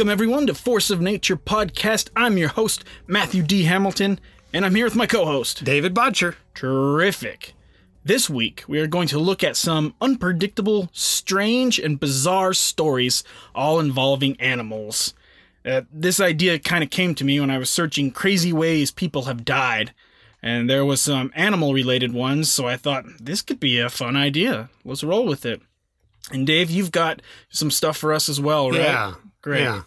Welcome, everyone, to Force of Nature podcast. I'm your host, Matthew D. Hamilton, and I'm here with my co host, David Bodcher. Terrific. This week, we are going to look at some unpredictable, strange, and bizarre stories, all involving animals. Uh, this idea kind of came to me when I was searching crazy ways people have died, and there was some animal related ones, so I thought this could be a fun idea. Let's roll with it. And Dave, you've got some stuff for us as well, right? Yeah. Great. Yeah.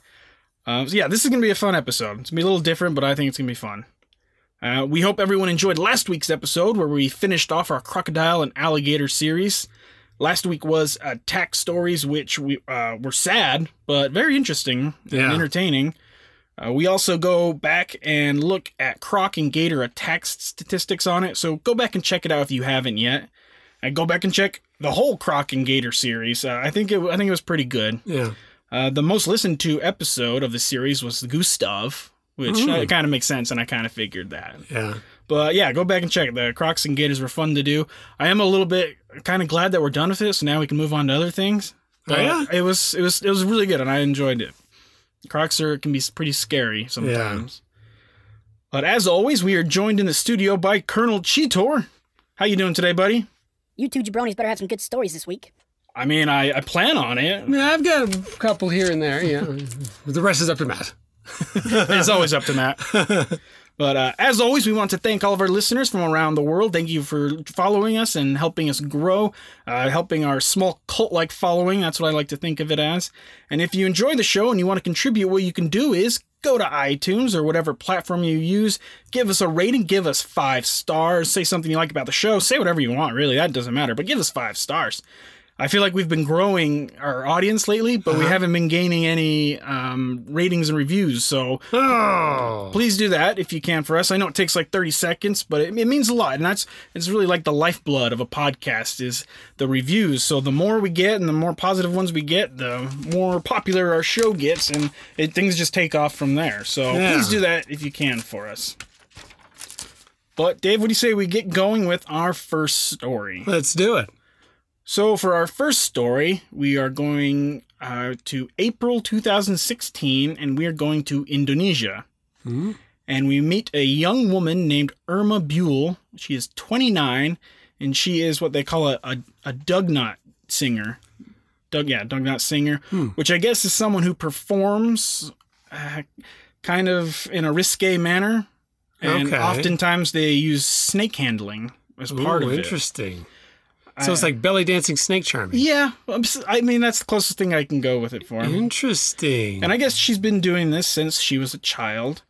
Um, so yeah, this is gonna be a fun episode. It's gonna be a little different, but I think it's gonna be fun. Uh, we hope everyone enjoyed last week's episode where we finished off our crocodile and alligator series. Last week was attack stories, which we uh, were sad but very interesting Yeah. and entertaining. Uh, we also go back and look at croc and gator attack statistics on it. So go back and check it out if you haven't yet. And go back and check the whole croc and gator series. Uh, I think it I think it was pretty good. Yeah. Uh, the most listened to episode of the series was the Gustav, which uh, kind of makes sense, and I kind of figured that. Yeah. But yeah, go back and check. The Crocs and Gators were fun to do. I am a little bit kind of glad that we're done with it, so now we can move on to other things. Oh, yeah? it was it was it was really good, and I enjoyed it. Crocs are can be pretty scary sometimes. Yeah. But as always, we are joined in the studio by Colonel Cheetor. How you doing today, buddy? You two jabronis better have some good stories this week. I mean, I, I plan on it. Yeah, I've got a couple here and there. Yeah. the rest is up to Matt. it's always up to Matt. But uh, as always, we want to thank all of our listeners from around the world. Thank you for following us and helping us grow, uh, helping our small cult like following. That's what I like to think of it as. And if you enjoy the show and you want to contribute, what you can do is go to iTunes or whatever platform you use, give us a rating, give us five stars, say something you like about the show, say whatever you want, really. That doesn't matter, but give us five stars. I feel like we've been growing our audience lately, but we haven't been gaining any um, ratings and reviews. So Oh. please do that if you can for us. I know it takes like 30 seconds, but it, it means a lot. And that's it's really like the lifeblood of a podcast is the reviews. So the more we get and the more positive ones we get, the more popular our show gets and it, things just take off from there. So Yeah. please do that if you can for us. But Dave, what do you say we get going with our first story? Let's do it. So, for our first story, we are going uh, to April 2016 and we are going to Indonesia. Hmm? And we meet a young woman named Irma Bule. She is 29 and she is what they call a, a, a Dugnot singer. Doug, yeah, Dugnot singer, which I guess is someone who performs uh, kind of in a risque manner. And Okay. oftentimes they use snake handling as part Ooh, of it. Oh interesting. So it's like belly dancing snake charming. Yeah, I mean that's the closest thing I can go with it for him. Interesting. And I guess she's been doing this since she was a child.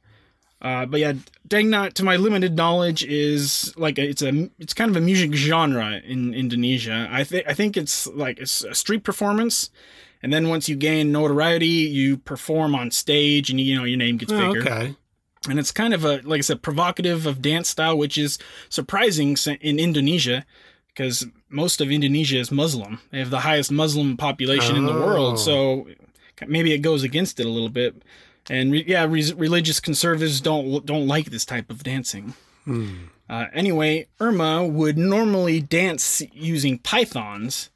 Uh, but yeah, Dangnat, to my limited knowledge, is like a, it's a it's kind of a music genre in Indonesia. I think I think it's like it's a street performance, and then once you gain notoriety, you perform on stage, and you know your name gets Oh, bigger. okay. And it's kind of a like I said, provocative of dance style, which is surprising in Indonesia because most of Indonesia is Muslim. They have the highest Muslim population in the Oh. world, so maybe it goes against it a little bit. And re- yeah, re- religious conservatives don't don't like this type of dancing. Hmm. Uh, anyway, Irma would normally dance using pythons,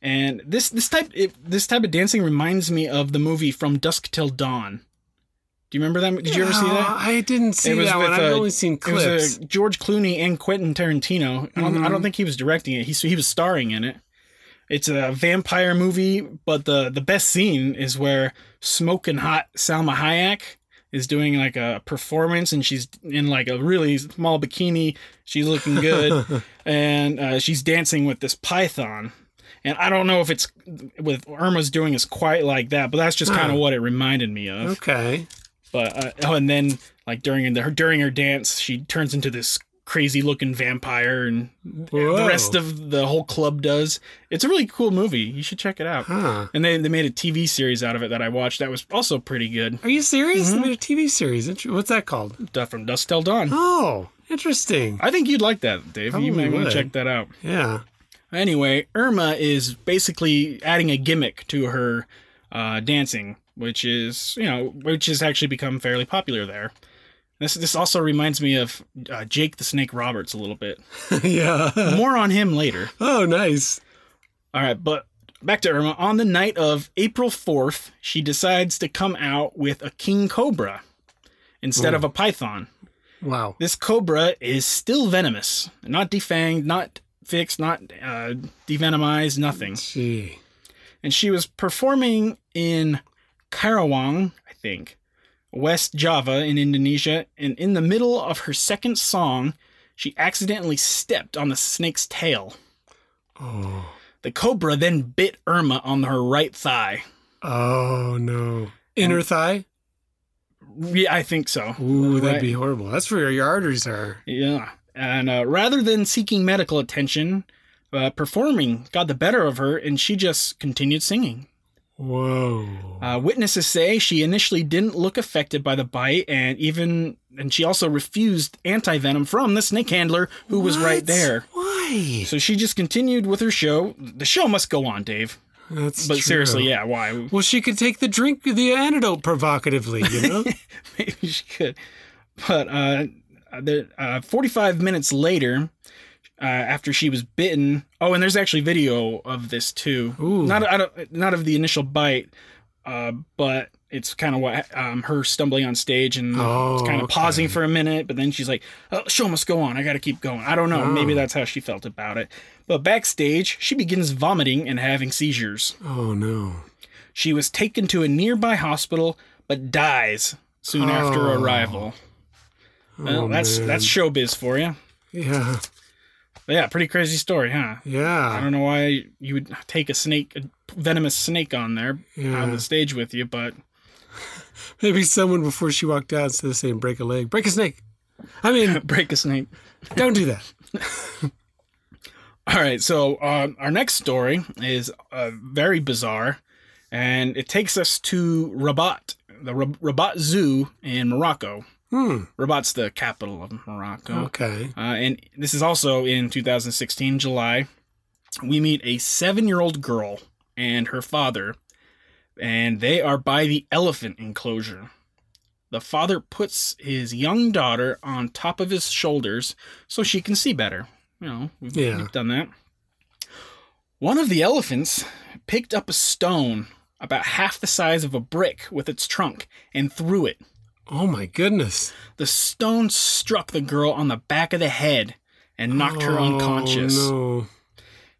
and this this type it, this type of dancing reminds me of the movie From Dusk Till Dawn. Do you remember that? Did you ever see Oh, that? I didn't see that one. I've uh, only seen clips. Mm-hmm. was uh, George Clooney and Quentin Tarantino. I, don't, I don't think he was directing it. He he was starring in it. It's a vampire movie, but the the best scene is where smoking hot Salma Hayek is doing like a performance, and she's in like a really small bikini. She's looking good, and uh, she's dancing with this python. And I don't know if it's with Irma's doing is quite like that, but that's just kind of Huh. what it reminded me of. okay. But uh, oh, and then like during the, her during her dance, she turns into this crazy looking vampire, and the rest of the whole club does. It's a really cool movie. You should check it out. Huh. And they they made a TV series out of it that I watched. That was also pretty good. Are you serious? Mm-hmm. They made a TV series. What's that called? From Dusk Till Dawn. Oh, interesting. I think you'd like that, Dave. you Probably might want to check that out. Yeah. Anyway, Irma is basically adding a gimmick to her uh, dancing, which is you know which has actually become fairly popular there. This this also reminds me of uh, Jake the Snake Roberts a little bit. yeah. More on him later. Oh, nice. All right, but back to Irma. On the night of April 4th, she decides to come out with a king cobra instead of a python. Wow. This cobra is still venomous, not defanged, not fixed, not uh, devenomized, nothing. Gee. And she was performing in Karawang, I think, West Java in Indonesia. And in the middle of her second song, she accidentally stepped on the snake's tail. Oh. The cobra then bit Irma on her right thigh. Oh no. Inner thigh? Yeah, I think so. Ooh, that'd be horrible. That's where your arteries are. Yeah. And uh, rather than seeking medical attention, uh, performing got the better of her and she just continued singing. Whoa. Uh, witnesses say she initially didn't look affected by the bite and even and she also refused anti-venom from the snake handler who was right there. Why? So she just continued with her show. The show must go on, Dave. That's But true. seriously, yeah, why? Well, she could take the drink, the antidote provocatively, you know? Maybe she could. But uh, the, uh, 45 minutes later, uh, after she was bitten. Oh, and there's actually video of this too. Ooh. Not I don't, not of the initial bite, uh, but it's kind of what um, her stumbling on stage and Oh, kind of okay. pausing for a minute, but then she's like, oh, "Show must go on. I got to keep going." I don't know. Maybe Oh. that's how she felt about it. But backstage, she begins vomiting and having seizures. oh, no. She was taken to a nearby hospital, but dies soon after Oh. arrival. Well, Oh, that's that's showbiz for you. Yeah. Yeah, pretty crazy story, huh? Yeah. I don't know why you would take a snake, a venomous snake on there Yeah. on the stage with you, but Maybe someone before she walked out instead of saying break a leg, break a snake. I mean, break a snake. don't do that. All right, so um, our next story is uh, very bizarre, and it takes us to Rabat, the Rab- Rabat Zoo in Morocco. Hmm. Rabat's the capital of Morocco. Okay. Uh, and this is also in 2016, July. We meet a seven year old girl and her father, and they are by the elephant enclosure. The father puts his young daughter on top of his shoulders so she can see better. You know, we've, Yeah. we've done that. One of the elephants picked up a stone about half the size of a brick with its trunk and threw it. Oh my goodness. The stone struck the girl on the back of the head and knocked her Oh, unconscious. No.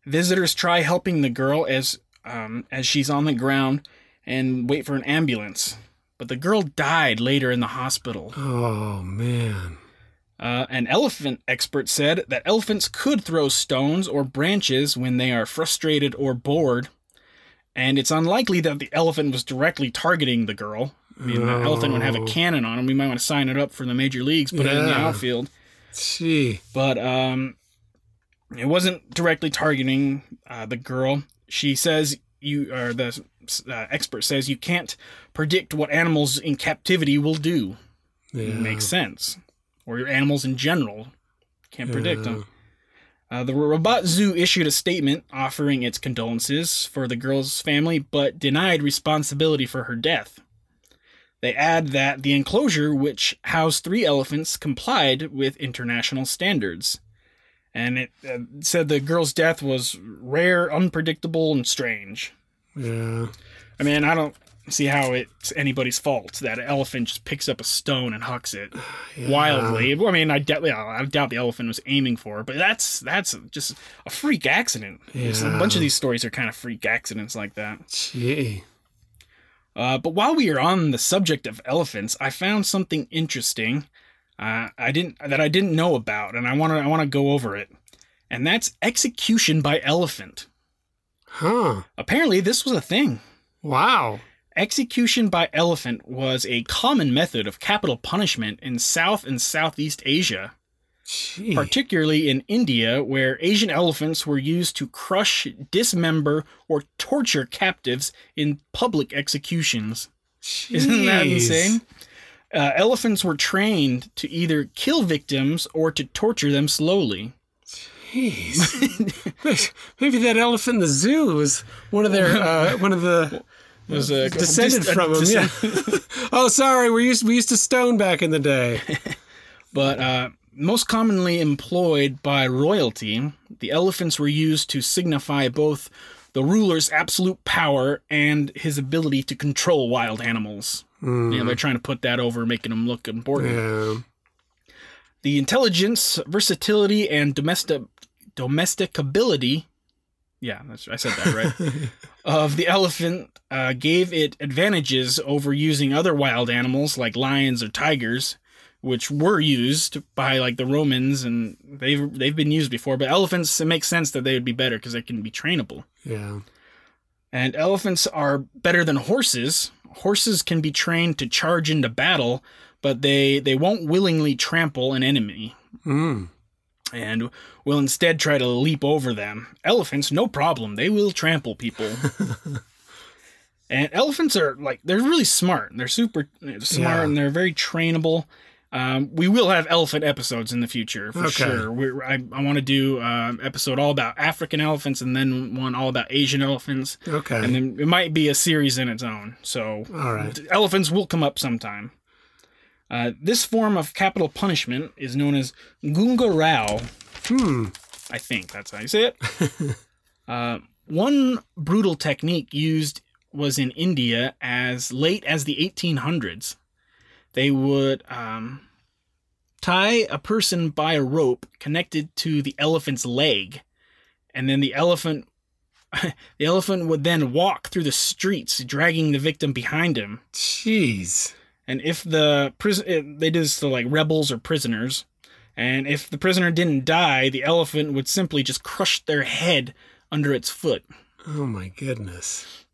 Visitors try helping the girl as um, as she's on the ground and wait for an ambulance, but the girl died later in the hospital. Oh man. Uh, an elephant expert said that elephants could throw stones or branches when they are frustrated or bored, and it's unlikely that the elephant was directly targeting the girl. I mean, the elephant would have a cannon on him. We might want to sign it up for the major leagues, put it in the outfield. See, but um, it wasn't directly targeting uh, the girl. She says you, or the uh, expert says you can't predict what animals in captivity will do. Yeah. It makes sense, or your animals in general can't predict Yeah. them. Uh, the Rabat Zoo issued a statement offering its condolences for the girl's family, but denied responsibility for her death. They add that the enclosure, which housed three elephants, complied with international standards. And it uh, said the girl's death was rare, unpredictable, and strange. Yeah. I mean, I don't see how it's anybody's fault that an elephant just picks up a stone and hucks it wildly. I mean, I doubt, yeah, I doubt the elephant was aiming for it, but that's that's just a freak accident. There's A bunch of these stories are kind of freak accidents like that. Gee. Uh, but while we are on the subject of elephants, I found something interesting. Uh, I didn't that I didn't know about, and I want to I want to go over it. And that's execution by elephant. Huh. Apparently, this was a thing. Wow. Execution by elephant was a common method of capital punishment in South and Southeast Asia, Gee. particularly in India, where Asian elephants were used to crush, dismember, or torture captives in public executions. Isn't that insane? Uh, elephants were trained to either kill victims or to torture them slowly. Jeez. Maybe that elephant in the zoo was one of their uh, one of the was a descended dis- from him. descend- Yeah. oh, sorry. We used we used to stone back in the day. But uh, most commonly employed by royalty, the elephants were used to signify both the ruler's absolute power and his ability to control wild animals. Mm, You know, they're trying to put that over, making them look important. yeah. The intelligence, versatility, and domestic domesticability. Yeah, that's I said that right. of the elephant uh, gave it advantages over using other wild animals like lions or tigers, which were used by like the Romans and they've they've been used before. But elephants, it makes sense that they would be better because they can be trainable. Yeah. And elephants are better than horses. Horses can be trained to charge into battle, but they they won't willingly trample an enemy Mm. and will instead try to leap over them. Elephants, no problem. They will trample people. and elephants are like they're really smart. They're super smart Yeah. and they're very trainable. Um, we will have elephant episodes in the future for Okay. sure. We're, I, I want to do an episode all about African elephants and then one all about Asian elephants. Okay. And then it might be a series in its own. So All right. elephants will come up sometime. Uh, this form of capital punishment is known as gunga rao. Hmm. I think that's how you say it. uh, one brutal technique used was in India as late as the 1800s. They would um, tie a person by a rope connected to the elephant's leg, and then the elephant. The elephant would then walk through the streets, dragging the victim behind him. Jeez. And if the prison, eh, they did this to like rebels or prisoners, and if the prisoner didn't die, the elephant would simply just crush their head under its foot. Oh my goodness.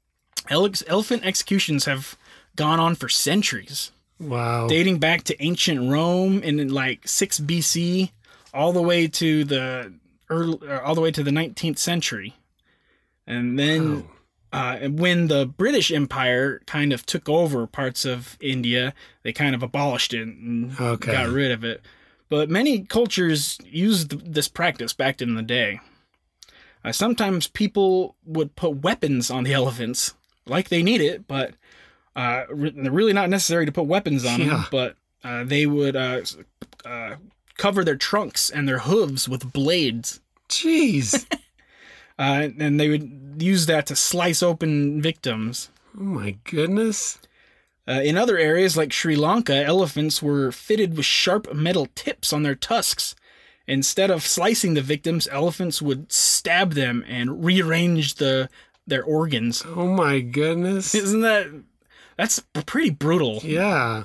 Ele- elephant executions have gone on for centuries, Wow. dating back to ancient Rome in like 6 BC, all the way to the early, uh, all the way to the 19th century. And then uh, when the British Empire kind of took over parts of India, they kind of abolished it and Okay. got rid of it. But many cultures used this practice back in the day. Uh, sometimes people would put weapons on the elephants, like they need it, but uh, they're really not necessary to put weapons on them. But uh, they would uh, uh, cover their trunks and their hooves with blades Jeez. uh, and they would use that to slice open victims. oh my goodness. Uh, in other areas like Sri Lanka, elephants were fitted with sharp metal tips on their tusks. Instead of slicing the victims, elephants would stab them and rearrange the their organs. Oh my goodness. Isn't that that's pretty brutal? Yeah.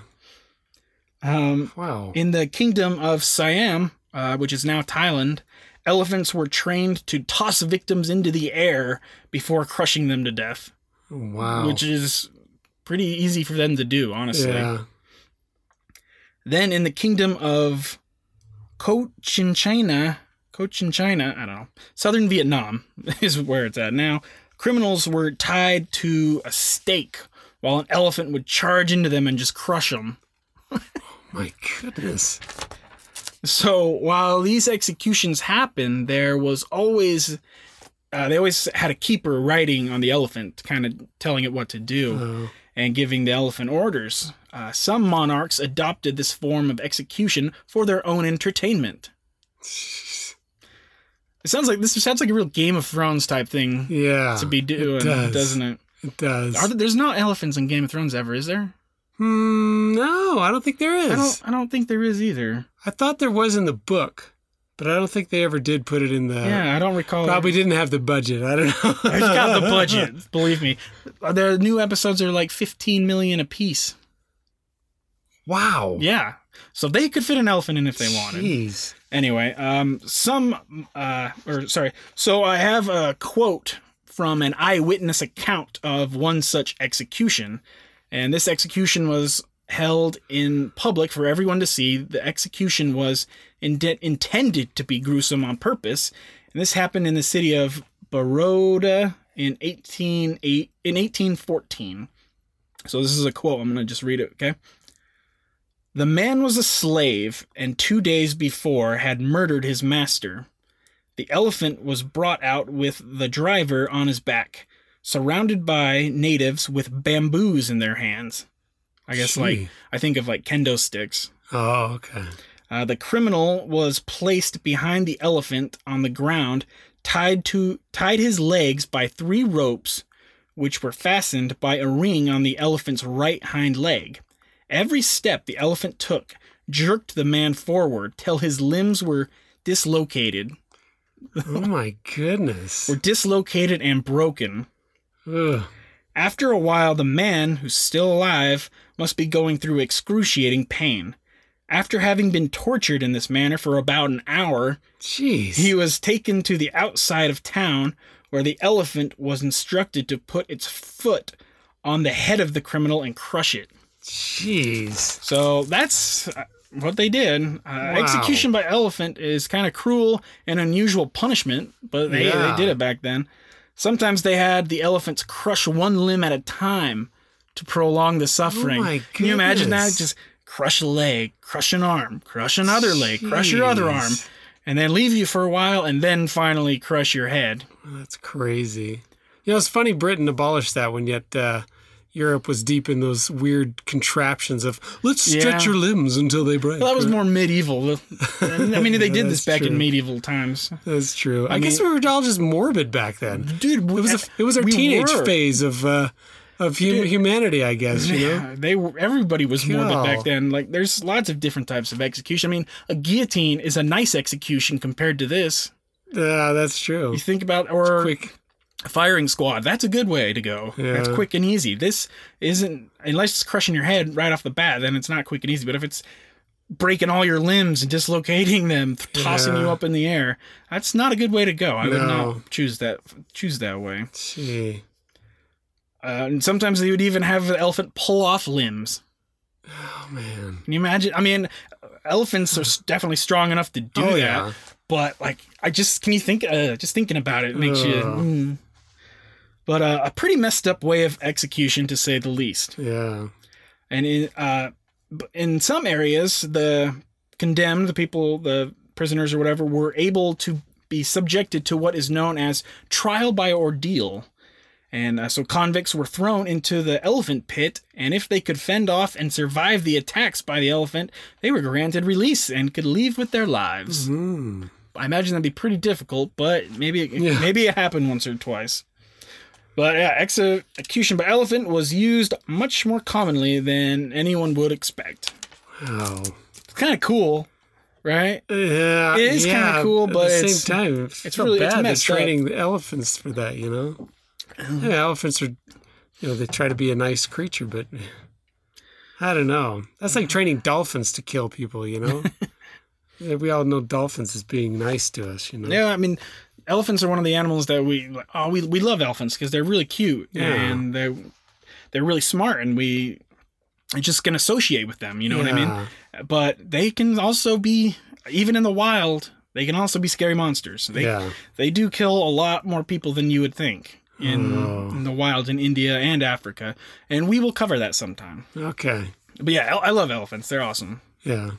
Um, Wow. in the kingdom of Siam, uh, which is now Thailand, elephants were trained to toss victims into the air before crushing them to death. Wow. which is pretty easy for them to do, honestly. yeah. Then in the kingdom of Cochinchina, Cochinchina, I don't know, southern Vietnam is where it's at now. Criminals were tied to a stake while an elephant would charge into them and just crush them. My goodness. So while these executions happened, there was always uh, they always had a keeper riding on the elephant, kind of telling it what to do. Oh. and giving the elephant orders. Uh, some monarchs adopted this form of execution for their own entertainment. It sounds like this sounds like a real Game of Thrones type thing Yeah. to be doing, does. doesn't it? It does. Are there, there's no elephants in Game of Thrones ever, is there? Hmm, no, I don't think there is. I don't. I don't think there is either. I thought there was in the book, but I don't think they ever did put it in the. yeah, I don't recall. Probably didn't have the budget. I don't know. It's got the budget. believe me, their new episodes are like 15 million a piece. wow. Yeah, so they could fit an elephant in if they wanted. Jeez. Anyway, um, some, uh, or sorry, so I have a quote from an eyewitness account of one such execution, and this execution was held in public for everyone to see. The execution was in- intended to be gruesome on purpose, and this happened in the city of Baroda in 18 in 1814. So this is a quote. I'm going to just read it, okay? The man was a slave, and two days before had murdered his master. The elephant was brought out with the driver on his back, surrounded by natives with bamboos in their hands. I guess, like, I think of like kendo sticks. Oh, okay. Uh, the criminal was placed behind the elephant on the ground, tied to tied his legs by three ropes, which were fastened by a ring on the elephant's right hind leg. Every step the elephant took jerked the man forward till his limbs were dislocated, Oh my goodness. were dislocated and broken. Ugh. After a while, the man, who's still alive, must be going through excruciating pain. After having been tortured in this manner for about an hour, Jeez. he was taken to the outside of town where the elephant was instructed to put its foot on the head of the criminal and crush it. Jeez. So that's uh, what they did. Uh, Execution by elephant is kind of cruel and unusual punishment, but they, Yeah. they did it back then. Sometimes they had the elephants crush one limb at a time to prolong the suffering. Oh Can you imagine that? Just crush a leg, crush an arm, crush another leg, crush your other arm, and then leave you for a while, and then finally crush your head. That's crazy. You know, it's funny Britain abolished that one, yet uh, Europe was deep in those weird contraptions of let's stretch Yeah. your limbs until they break. Well, that was more medieval. I mean, they did this back in medieval times. That's true. I, I guess we were all just morbid back then. Dude, It was a, it was our we teenage were. phase of uh, of hum- humanity, I guess. You know. Yeah, they were everybody was morbid back then. Like there's lots of different types of execution. I mean, a guillotine is a nice execution compared to this. Yeah, that's true. You think about or Quick. Firing squad. That's a good way to go. That's quick and easy. This isn't unless it's crushing your head right off the bat, then it's not quick and easy. But if it's breaking all your limbs and dislocating them, tossing you up in the air, that's not a good way to go. I would not choose that choose that way. Gee. Uh, and sometimes they would even have the elephant pull off limbs. Oh man. Can you imagine? I mean, elephants are definitely strong enough to do Oh, that. yeah. But like, I just can you think? Uh, just thinking about it makes you. Mm. But uh, a pretty messed up way of execution, to say the least. Yeah. And in uh, in some areas, the condemned, the people, the prisoners or whatever, were able to be subjected to what is known as trial by ordeal. And uh, so convicts were thrown into the elephant pit, and if they could fend off and survive the attacks by the elephant, they were granted release and could leave with their lives. Mm. I imagine that'd be pretty difficult, but maybe it, Yeah. maybe it happened once or twice. But yeah, execution by elephant was used much more commonly than anyone would expect. Wow. It's kind of cool, right? Yeah, It is yeah, cool, at but the it's- same time, it's, it's really- it's bad. They're messed up. training the elephants for that, you know. Oh. Yeah, elephants are, you know, they try to be a nice creature, but I don't know. That's like uh-huh. training dolphins to kill people, you know. yeah, we all know dolphins as being nice to us, you know. Yeah, I mean, elephants are one of the animals that we oh we we love elephants because they're really cute Yeah. and they're they're really smart and we just can associate with them. You know what I mean? Yeah. But they can also be even in the wild. They can also be scary monsters. They yeah. they do kill a lot more people than you would think in, Oh. in the wild in India and Africa, and we will cover that sometime. Okay. But yeah, I love elephants. They're awesome. Yeah.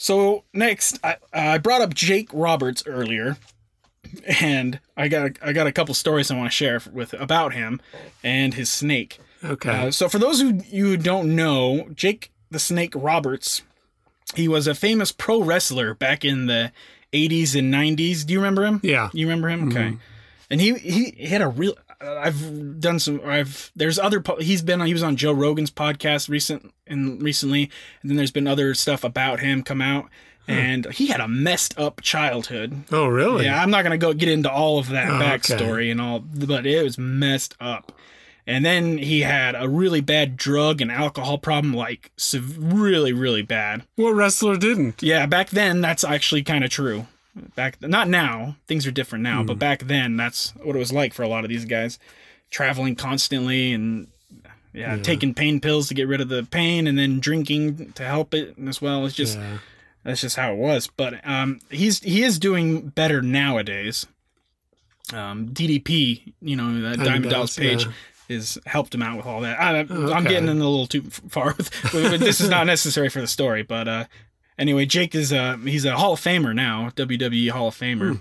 So next, I, I brought up Jake Roberts earlier, and I got I got a couple stories I want to share with about him and his snake. Okay. Uh, so for those who you don't know, Jake the Snake Roberts, he was a famous pro wrestler back in the 80s and 90s. Do you remember him? yeah. You remember him? Okay. And he, he he had a real. I've done some. I've there's other. He's been. He was on Joe Rogan's podcast recent and recently, and then there's been other stuff about him come out. Hmm. And he had a messed up childhood. Oh, really? Yeah, I'm not gonna go get into all of that Oh, okay. backstory and all, but it was messed up. And then he had a really bad drug and alcohol problem, like really, really bad. What wrestler didn't? Yeah, back then that's actually kind of true. Back not now, things are different now, but back then that's what it was like for a lot of these guys, traveling constantly and yeah, taking pain pills to get rid of the pain and then drinking to help it as well. It's just Yeah. that's just how it was. But um, he's he is doing better nowadays. Um, DDP, you know, that Diamond Dallas, Page yeah. has helped him out with all that. I, Oh, I'm okay. getting in a little too far with, with this is not necessary for the story, but uh, anyway, Jake is uh he's a Hall of Famer now, WWE Hall of Famer.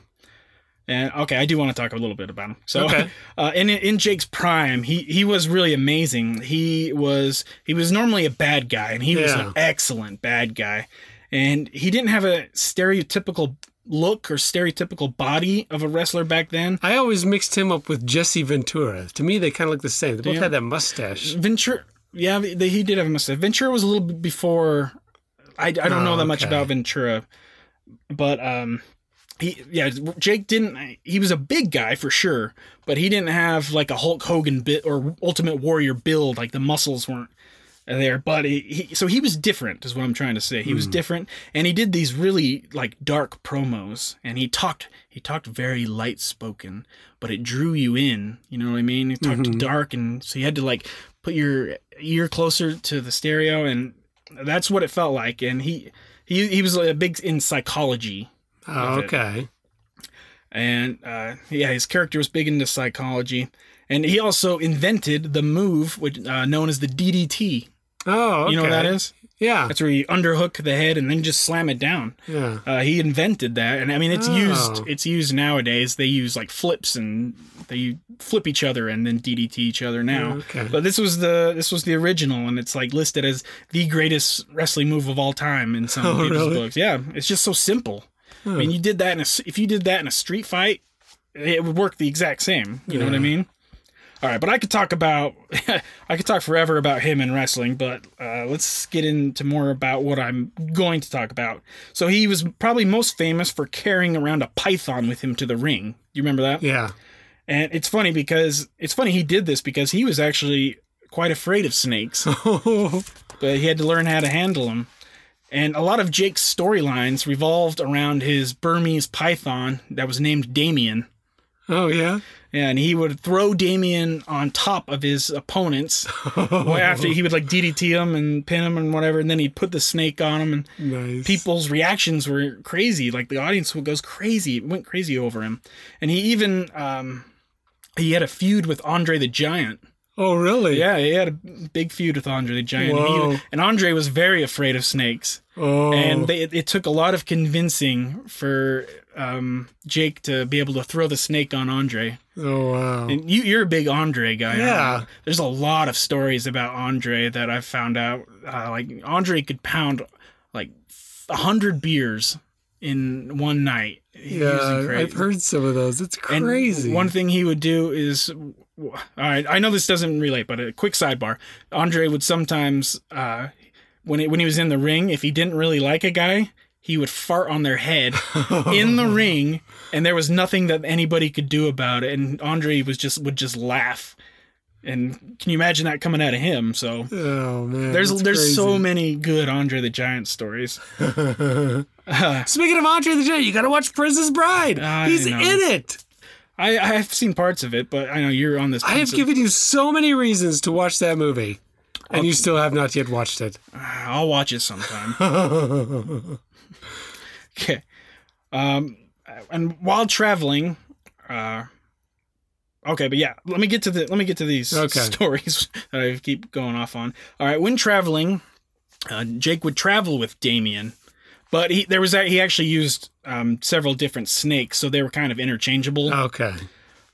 And okay, I do want to talk a little bit about him. So. Okay. uh, in in Jake's prime, he he was really amazing. He was he was normally a bad guy, and he was an excellent bad guy. and he didn't have a stereotypical look or stereotypical body of a wrestler back then. I always mixed him up with Jesse Ventura. To me, they kind of look the same. They both Yeah. had that mustache. Ventura, yeah, they, he did have a mustache. Ventura was a little bit before. I, I don't know Oh, that much okay. about Ventura, but um, he yeah, Jake didn't. He was a big guy for sure, but he didn't have like a Hulk Hogan bit or Ultimate Warrior build. Like the muscles weren't there, but he, he so he was different is what I'm trying to say. He was different, and he did these really like dark promos, and he talked he talked very light spoken, but it drew you in. You know what I mean? He talked dark, and so you had to like put your ear closer to the stereo, and that's what it felt like. And he he he was a big in psychology Oh, it. okay. and uh, yeah, his character was big into psychology, and he also invented the move which, uh, known as the DDT. Oh, okay. You know what that is? Yeah. That's where you underhook the head and then just slam it down. Yeah. Uh, he invented that, and I mean it's used. Oh. It's used nowadays. They use like flips and they flip each other and then DDT each other now. Okay. But this was the this was the original, and it's like listed as the greatest wrestling move of all time in some Oh, people's really? books. Yeah, it's just so simple. I mean, you did that in a if you did that in a street fight, it would work the exact same. You know what I mean? All right, but I could talk about I could talk forever about him and wrestling, but uh, let's get into more about what I'm going to talk about. So he was probably most famous for carrying around a python with him to the ring. You remember that? Yeah. And it's funny because it's funny he did this because he was actually quite afraid of snakes, but he had to learn how to handle them. And a lot of Jake's storylines revolved around his Burmese python that was named Damien. Oh yeah. And he would throw Damien on top of his opponents. after he would like DDT him and pin him and whatever, and then he'd put the snake on him, and Nice. people's reactions were crazy. Like the audience would goes crazy, it went crazy over him. And he even um, he had a feud with Andre the Giant. Oh, really? Yeah, he had a big feud with Andre the Giant. And, he, and Andre was very afraid of snakes. Oh. And they, it, it took a lot of convincing for um, Jake to be able to throw the snake on Andre. oh wow. And you, you're a big Andre guy. Yeah. There's a lot of stories about Andre that I've found out. Uh, like Andre could pound like a hundred beers in one night. Yeah. I've heard some of those. It's And crazy. one thing he would do is, all right, I know this doesn't relate, but a quick sidebar. Andre would sometimes, uh, when it, when he was in the ring, if he didn't really like a guy, he would fart on their head in the ring, and there was nothing that anybody could do about it. And Andre was just would just laugh. And can you imagine that coming out of him? So oh man. there's there's so many good Andre the Giant stories. Speaking of Andre the Giant, you got to watch Princess Bride. I He's know. in it. I I have seen parts of it, but I know you're on this. I have of- given you so many reasons to watch that movie, and you still have not yet watched it. I'll watch it sometime. okay. Um, and while traveling, uh, okay, but yeah, let me get to the let me get to these Okay. stories that I keep going off on. All right, when traveling, uh, Jake would travel with Damien, but he there was a, he actually used um, several different snakes, so they were kind of interchangeable. Okay.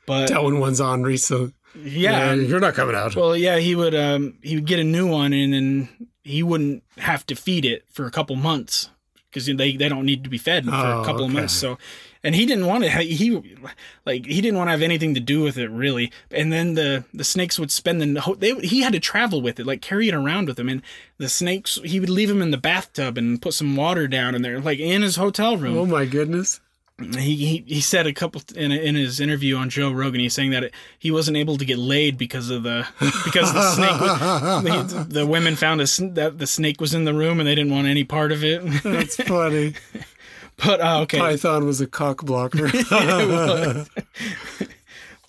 but That one one's Henri, so yeah, you're not coming out. Well, yeah, he would um he would get a new one and then he wouldn't have to feed it for a couple months because they they don't need to be fed for Oh, a couple of months. So, and he didn't want to he like he didn't want to have anything to do with it really. And then the the snakes would spend the they he had to travel with it like carry it around with him and the snakes he would leave him in the bathtub and put some water down in there like in his hotel room oh my goodness. he, he he said a couple in in his interview on Joe Rogan. He's saying that it, he wasn't able to get laid because of the because the snake. Was, the, the women found a, that the snake was in the room and they didn't want any part of it. That's funny. but uh, okay, Python was a cock blocker.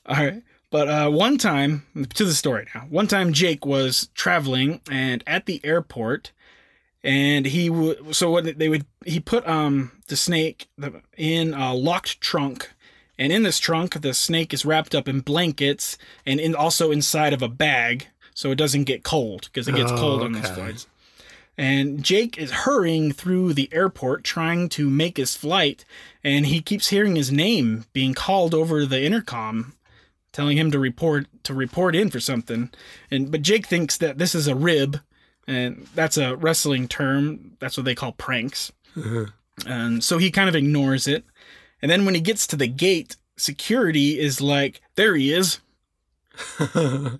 all right. But uh, one time to the story now. One time Jake was traveling and at the airport, and he would so what they would he put um the snake in a locked trunk. And in this trunk, the snake is wrapped up in blankets and in also inside of a bag, so it doesn't get cold because it gets Oh, cold on these flights. And Jake is hurrying through the airport trying to make his flight, and he keeps hearing his name being called over the intercom, telling him to report to report in for something. And but Jake thinks that this is a rib, and that's a wrestling term. That's what they call pranks. Uh-huh. And so he kind of ignores it. And then when he gets to the gate, security is like, "There he is."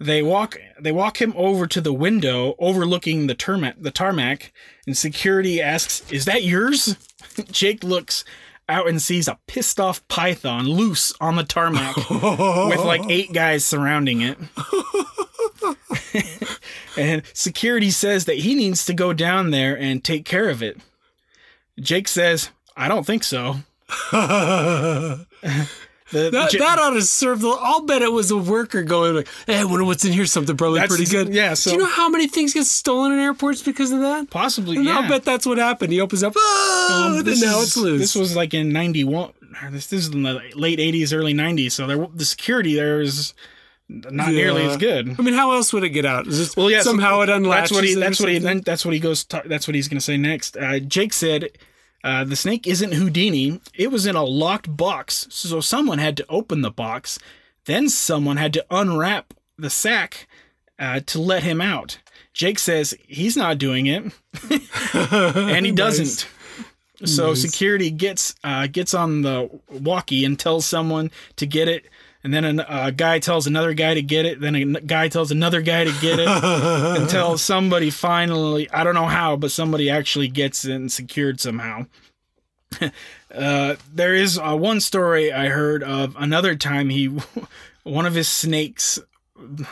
They walk they walk him over to the window overlooking the tarmac the tarmac and security asks is that yours? Jake looks out and sees a pissed off python loose on the tarmac with like eight guys surrounding it. And security says that he needs to go down there and take care of it. Jake says i don't think so The- That, that ought to serve the. I'll bet it was a worker going like, "Hey, I wonder what's in here. Something probably That's- pretty good." yeah, so- do you know how many things get stolen in airports because of that? possibly And yeah I'll bet that's what happened. He opens up. Oh, Um, this now is- it's loose. This was like in '91. This, this is in the late '80s, early '90s. So there, the security there is not nearly as good. I mean, how else would it get out? Is this, Well, yeah. so somehow it unlatches. That's what he. That's what he. Then that's what he goes. That's what he's going to say next. Uh, Jake said. Uh, the snake isn't Houdini. It was in a locked box, so someone had to open the box. Then someone had to unwrap the sack uh, to let him out. Jake says he's not doing it, and he doesn't. So security gets uh, gets on the walkie and tells someone to get it, and then a guy tells another guy to get it. Then a guy tells another guy to get it until somebody finally I don't know how, but somebody actually gets it and secured somehow. uh, there is uh, one story I heard of another time he one of his snakes.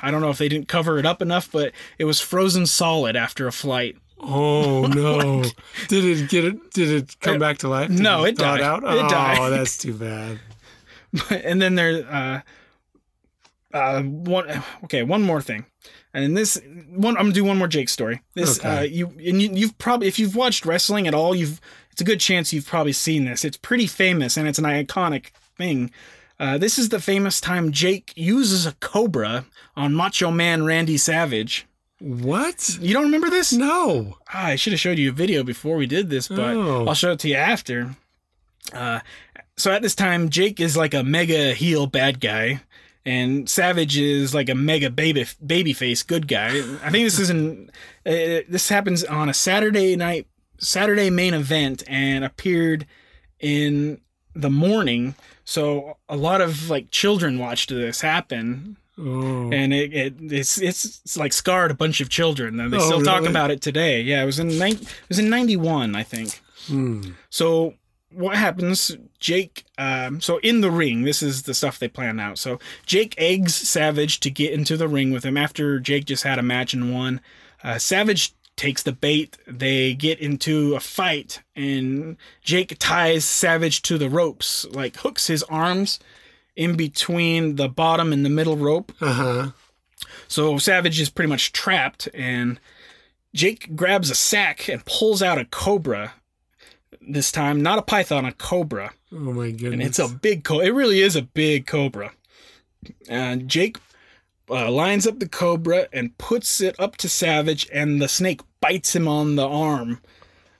I don't know if they didn't cover it up enough, but it was frozen solid after a flight. Oh no! did it get it? Did it come back to life? Did no, it thaw died. Out? It oh, died. that's too bad. and then there uh uh one okay one more thing and this one i'm gonna do one more jake story this Okay. uh you and you, you've probably if you've watched wrestling at all you've it's a good chance you've probably seen this it's pretty famous and it's an iconic thing uh, this is the famous time Jake uses a cobra on Macho Man Randy Savage. What? You don't remember this? No. Ah, I should have showed you a video before we did this, but Oh. I'll show it to you after. Uh, so at this time, Jake is like a mega heel bad guy, and Savage is like a mega baby babyface good guy. I think this is in uh, this happens on a Saturday night Saturday main event and appeared in the morning. So a lot of like children watched this happen Oh. and it, it it's, it's it's like scarred a bunch of children they Oh, still talk really? about it today yeah it was in nine it was in 91 i think Hmm. so what happens jake um, so in the ring this is the stuff they plan out so jake eggs savage to get into the ring with him after jake just had a match and won uh, savage takes the bait they get into a fight and jake ties savage to the ropes like hooks his arms in between the bottom and the middle rope Uh huh. so Savage is pretty much trapped, and Jake grabs a sack and pulls out a cobra. This time, not a python, a cobra, Oh my goodness. and it's a big co. It really is a big cobra. And Jake uh, lines up the cobra and puts it up to Savage, and the snake bites him on the arm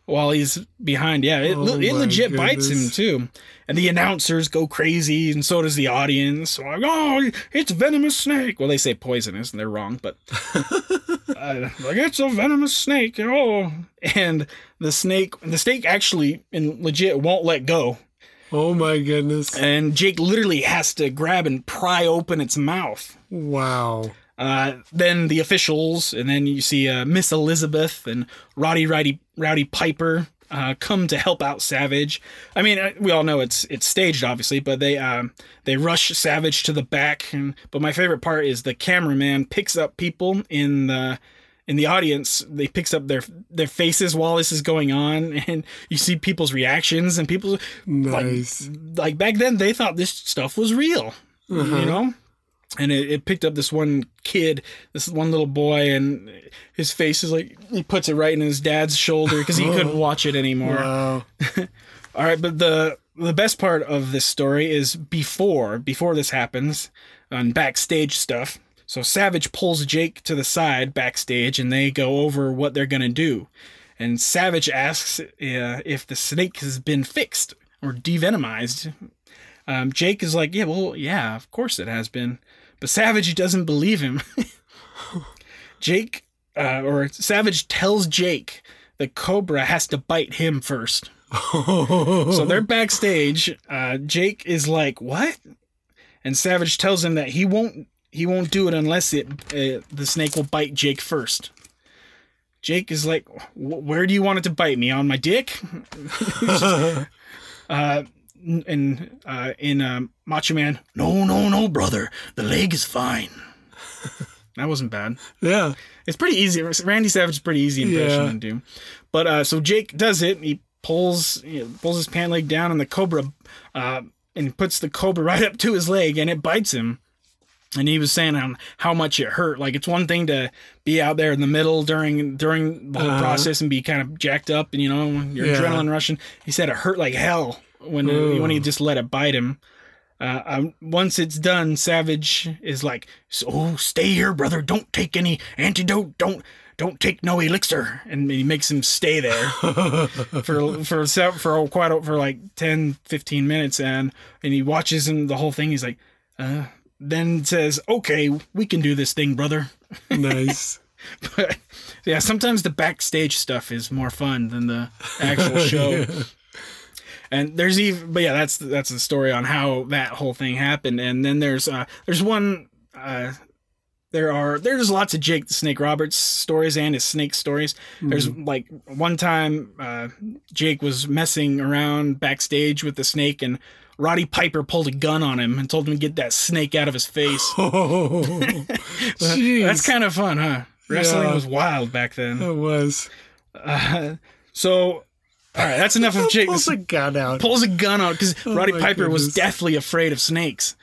while he's behind. Yeah, it, Oh it legit bites him too. And the announcers go crazy, and so does the audience. Like, oh, it's venomous snake. Well, they say poisonous, and they're wrong, but uh, like it's a venomous snake. Oh, and the snake, the snake actually and legit won't let go. oh my goodness. And Jake literally has to grab and pry open its mouth. Wow. Uh, then the officials, and then you see uh, Miss Elizabeth and Roddy Rowdy Rowdy Piper uh, come to help out Savage. I mean, uh, we all know it's it's staged, obviously, but they um, they rush Savage to the back. And but my favorite part is the cameraman picks up people in the in the audience. They picks up their their faces while this is going on, and you see people's reactions and people Nice. like like back then they thought this stuff was real you know and it, it picked up this one kid this one little boy and his face is like he puts it right in his dad's shoulder because he couldn't watch it anymore. Wow. all right but the the best part of this story is before before this happens on backstage stuff. So savage pulls jake to the side backstage and they go over what they're gonna do. And savage asks uh, if the snake has been fixed or devenomized. Um, jake is like yeah well yeah of course it has been but savage doesn't believe him jake uh, or Savage tells Jake that Cobra has to bite him first. so they're backstage. Uh, Jake is like, "What?" And Savage tells him that he won't he won't do it unless it uh, the snake will bite Jake first. Jake is like, "Where do you want it to bite me? On my dick?" uh, and uh, in uh, Macho Man, no, no, no, brother, the leg is fine. that wasn't bad. Yeah. It's pretty easy. Randy Savage is pretty easy impression Yeah. to do. But uh, so Jake does it. He pulls you know, pulls his pant leg down, and the cobra, uh, and puts the cobra right up to his leg, and it bites him. And he was saying um, how much it hurt. Like it's one thing to be out there in the middle during during the whole Uh-huh. process and be kind of jacked up, and you know your Yeah. adrenaline rushing. He said it hurt like hell when Ooh. when he just let it bite him. Uh, um, once it's done, Savage is like, "So stay here, brother. Don't take any antidote. Don't don't take no elixir." And he makes him stay there for for for quite a- for like 10, 15 minutes, and and he watches him the whole thing. He's like, uh, then says, "Okay, we can do this thing, brother." nice. But yeah, sometimes the backstage stuff is more fun than the actual show. And there's even, but yeah, that's that's the story on how that whole thing happened. And then there's uh there's one uh there are there's lots of Jake the Snake Roberts stories and his snake stories. There's like one time uh Jake was messing around backstage with the snake and Roddy Piper pulled a gun on him and told him to get that snake out of his face. Oh. That's kind of fun, huh? Wrestling Yeah. was wild back then. It was. Uh, so, all right, that's enough of Jake. Pulls a gun out. pulls a gun out because oh Roddy my Piper was goodness. deathly afraid of snakes.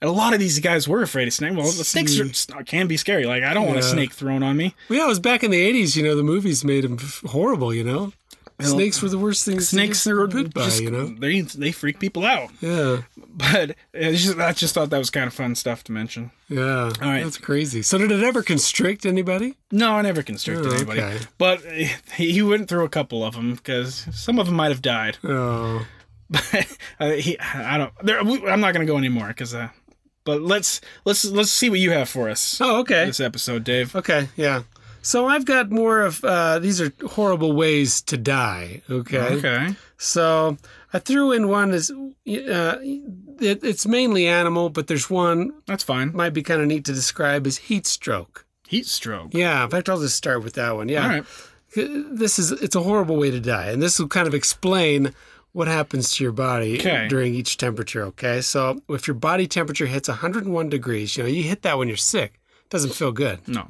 And a lot of these guys were afraid of snakes. Well, the snakes are, hmm. uh, can be scary. Like, I don't want a snake thrown on me. Well, yeah, it was back in the 80s, you know, the movies made them horrible, you know? Snakes were the worst things Snakes to are get bit by, just, you know? they, they freak people out. Yeah, But just, I just thought that was kind of fun stuff to mention. yeah. All right. That's crazy. So did it ever constrict anybody? No, I never constricted Oh, anybody. okay. But he, he went through a couple of them because some of them might have died. Oh, uh, he, I don't. There, I'm not going to go anymore because. Uh, but let's let's let's see what you have for us oh okay. this episode, Dave. Okay, yeah. So I've got more of uh, these are horrible ways to die. Okay. Okay. So I threw in one as uh, it, it's mainly animal, but there's one That's fine. might be kind of neat to describe as heat stroke. Heat stroke. Yeah, in fact, I'll just start with that one. Yeah, All right. this is it's a horrible way to die, and this will kind of explain what happens to your body Okay. during each temperature. Okay, so if your body temperature hits 101 degrees, you know you hit that when you're sick. It doesn't feel good. No.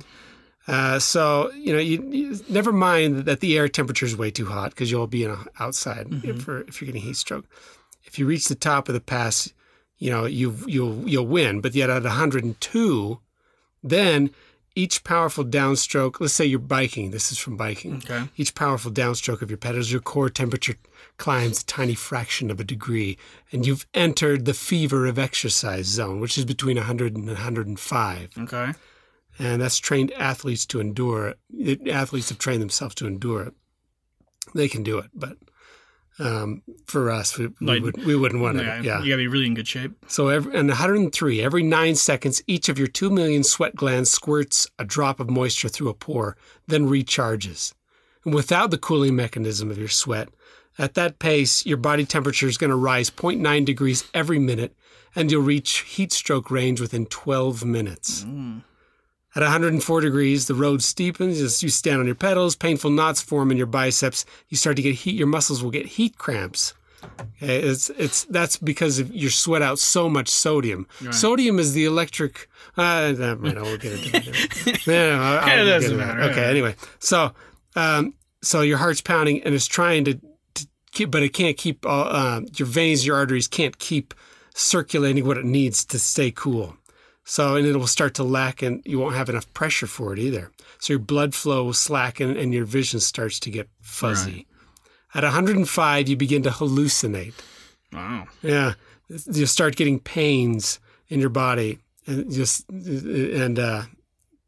Uh, so you know, you, you never mind that the air temperature is way too hot because you'll be in a, outside if, if you're getting heat stroke. If you reach the top of the pass, you know you you'll you'll win. But yet at 102, then each powerful downstroke. Let's say you're biking. This is from biking. Okay. Each powerful downstroke of your pedals, your core temperature climbs a tiny fraction of a degree, and you've entered the fever of exercise zone, which is between 100 and 105 Okay. And that's trained athletes to endure it. Athletes have trained themselves to endure it. They can do it, but um, for us, we, we, Like- would, we wouldn't want Yeah, to. Yeah. You gotta be really in good shape. So, every, and 103, every nine seconds, each of your two million sweat glands squirts a drop of moisture through a pore, then recharges. And without the cooling mechanism of your sweat, at that pace, your body temperature is going to rise 0.9 degrees every minute, and you'll reach heat stroke range within 12 minutes. At 104 degrees, the road steepens. as You stand on your pedals. Painful knots form in your biceps. You start to get heat. Your muscles will get heat cramps. Okay, it's it's that's because of you sweat out so much sodium. Sodium is the electric. Uh, never mind, I won't get into it. no, no, I, I It doesn't matter. Okay, yeah. anyway, so um, so your heart's pounding and it's trying to, to keep, but it can't keep. all uh, your veins, your arteries can't keep circulating what it needs to stay cool. So, and it will start to lack, and you won't have enough pressure for it either. So your blood flow will slacken, and your vision starts to get fuzzy. At 105, you begin to hallucinate. Wow. Yeah, you'll start getting pains in your body, and just and uh,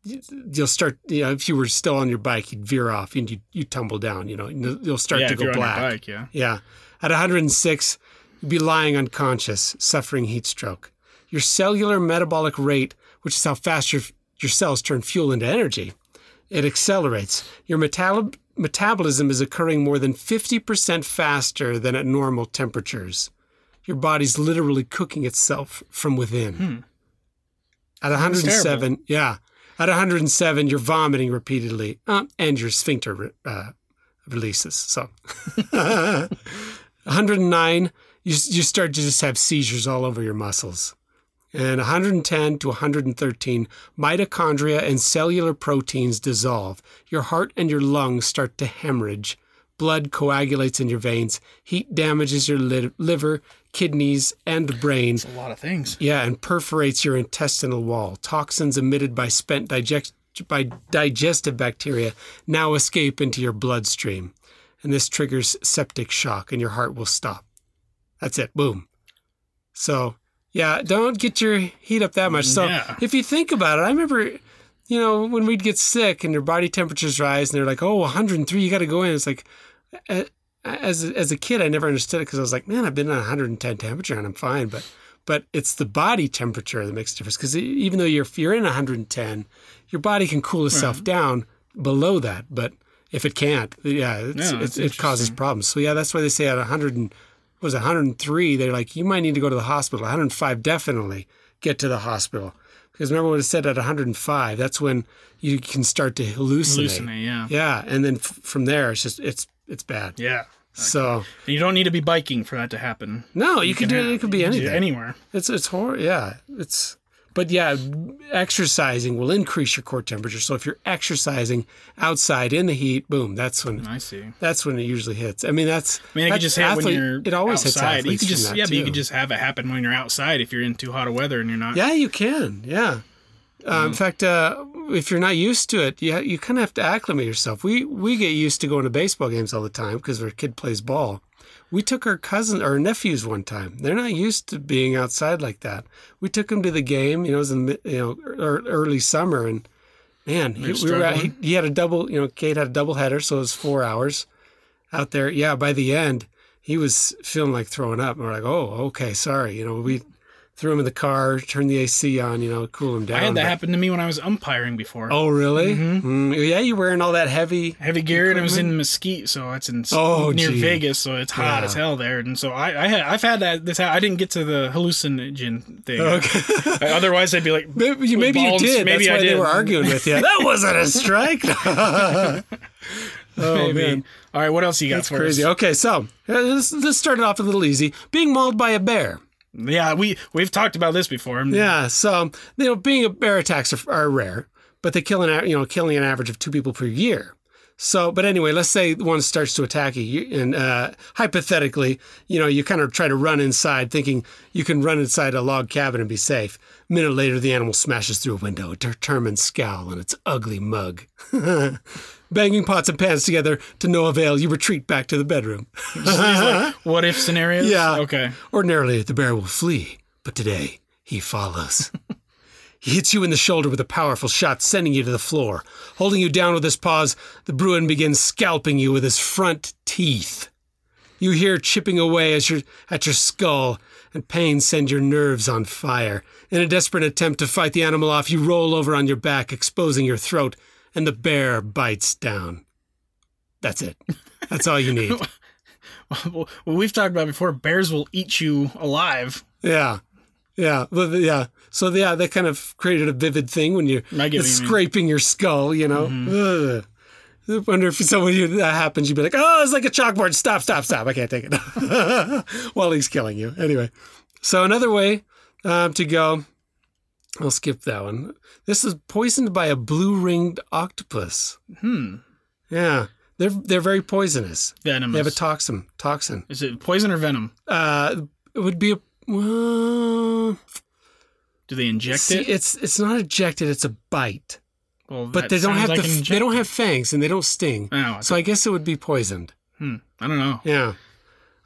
you'll start. You know, if you were still on your bike, you'd veer off and you you tumble down. You know, you'll start yeah, to go black. bike, yeah. Yeah. At 106, you'd be lying unconscious, suffering heat stroke. Your cellular metabolic rate, which is how fast your, your cells turn fuel into energy, It accelerates. Your metabolism is occurring more than 50% faster than at normal temperatures. Your body's literally cooking itself from within. At 107, yeah. At 107, you're vomiting repeatedly, uh, and your sphincter re- uh, releases. So, 109, you, you start to just have seizures all over your muscles. And 110 to 113, mitochondria and cellular proteins dissolve. Your heart and your lungs start to hemorrhage. Blood coagulates in your veins. Heat damages your li- liver, kidneys, and brain. A lot of things. Yeah, and perforates your intestinal wall. Toxins emitted by spent digest by digestive bacteria now escape into your bloodstream. And this triggers septic shock and your heart will stop. That's it. Boom. So, yeah, don't get your heat up that much. So, Yeah. if you think about it, I remember, you know, when we'd get sick and your body temperatures rise and they're like, oh, 103, you got to go in. It's like, as a, as a kid, I never understood it because I was like, man, I've been at 110 temperature and I'm fine. But but it's the body temperature that makes a difference because even though you're if you're in 110, your body can cool itself mm-hmm. down below that. But if it can't, yeah, it's, Yeah, it's, that's it causes problems. So yeah, that's why they say at 100 and was 103, they're like you might need to go to the hospital. 105, definitely get to the hospital. Because remember what it said at 105, that's when you can start to hallucinate. Hallucinate, yeah. Yeah, and then f- from there, it's just it's it's bad. Yeah. So And you don't need to be biking for that to happen. no, you, can, do have- it. It could be you can do anything. Anywhere. It's it's horrible. Yeah, it's. But yeah, exercising will increase your core temperature. So if you're exercising outside in the heat, boom, that's when I see. That's when it usually hits. I mean, that's. I mean, it could just happen when you're It always outside. hits You could just yeah, that but you too. could just have it happen when you're outside if you're in too hot a weather and you're not. Yeah, you can. Yeah. Uh, in fact, uh, if you're not used to it, you, you kind of have to acclimate yourself. We we get used to going to baseball games all the time because our kid plays ball. We took our cousins, our nephews, one time. They're not used to being outside like that. We took them to the game. You know, it was in you know early summer, and man, he, we were at, he, he had a double. You know, Kate had a double header, so it was four hours out there. Yeah, by the end, he was feeling like throwing up. And we're like, oh, okay, sorry. You know, we threw him in the car, turned the AC on, you know, cool him down. I had that but- happen to me when I was umpiring before. Oh, really? Mm, yeah, you wearing all that heavy. Heavy gear, and it was in Mesquite, so it's in Oh, near gee. Vegas, so it's hot Yeah. as hell there. And so I, I had, I've had that. This, I didn't get to the hallucinogen thing. Okay. Otherwise, I'd be like, Maybe, you- maybe you did. maybe That's I why they did. were arguing with you. That wasn't a strike. oh maybe. man, All right, what else you got that's for crazy. us? Okay, so uh, this, this started off a little easy. Being mauled by a bear. Yeah, we we've talked about this before. Yeah, so you know, being a bear attacks are, are rare, but they kill an you know killing an average of two people per year. So, but anyway, let's say one starts to attack you, and uh, hypothetically, you know, you kind of try to run inside, thinking you can run inside a log cabin and be safe. A minute later, the animal smashes through a window, a determined scowl in its ugly mug. Banging pots and pans together to no avail, you retreat back to the bedroom. What if scenarios? Yeah. Okay. Ordinarily, the bear will flee, but today he follows. he hits you in the shoulder with a powerful shot, sending you to the floor. Holding you down with his paws, the Bruin begins scalping you with his front teeth. You hear chipping away as your, at your skull, and pain send your nerves on fire. In a desperate attempt to fight the animal off, you roll over on your back, exposing your throat, and the bear bites down. That's it. That's all you need. Well, we've talked about before. Bears will eat you alive. Yeah. Yeah. Well, yeah. So yeah, that kind of created a vivid thing when you're I get what you mean. scraping your skull, you know. Ugh. I wonder if someone you, that happens, you'd be like, "Oh, it's like a chalkboard. Stop, stop, stop! I can't take it." While he's killing you, anyway. So another way um, to go, I'll skip that one. This is poisoned by a blue-ringed octopus. Hmm. Yeah, they're they're very poisonous. Venomous. They have a toxin. Toxin. Is it poison or venom? Uh, it would be a. Well, Do they inject See, it? it's it's not ejected; it's a bite. Well, But they don't have like the, they don't have fangs and they don't sting. Oh, I So I guess it would be poisoned. Hmm. I don't know. Yeah.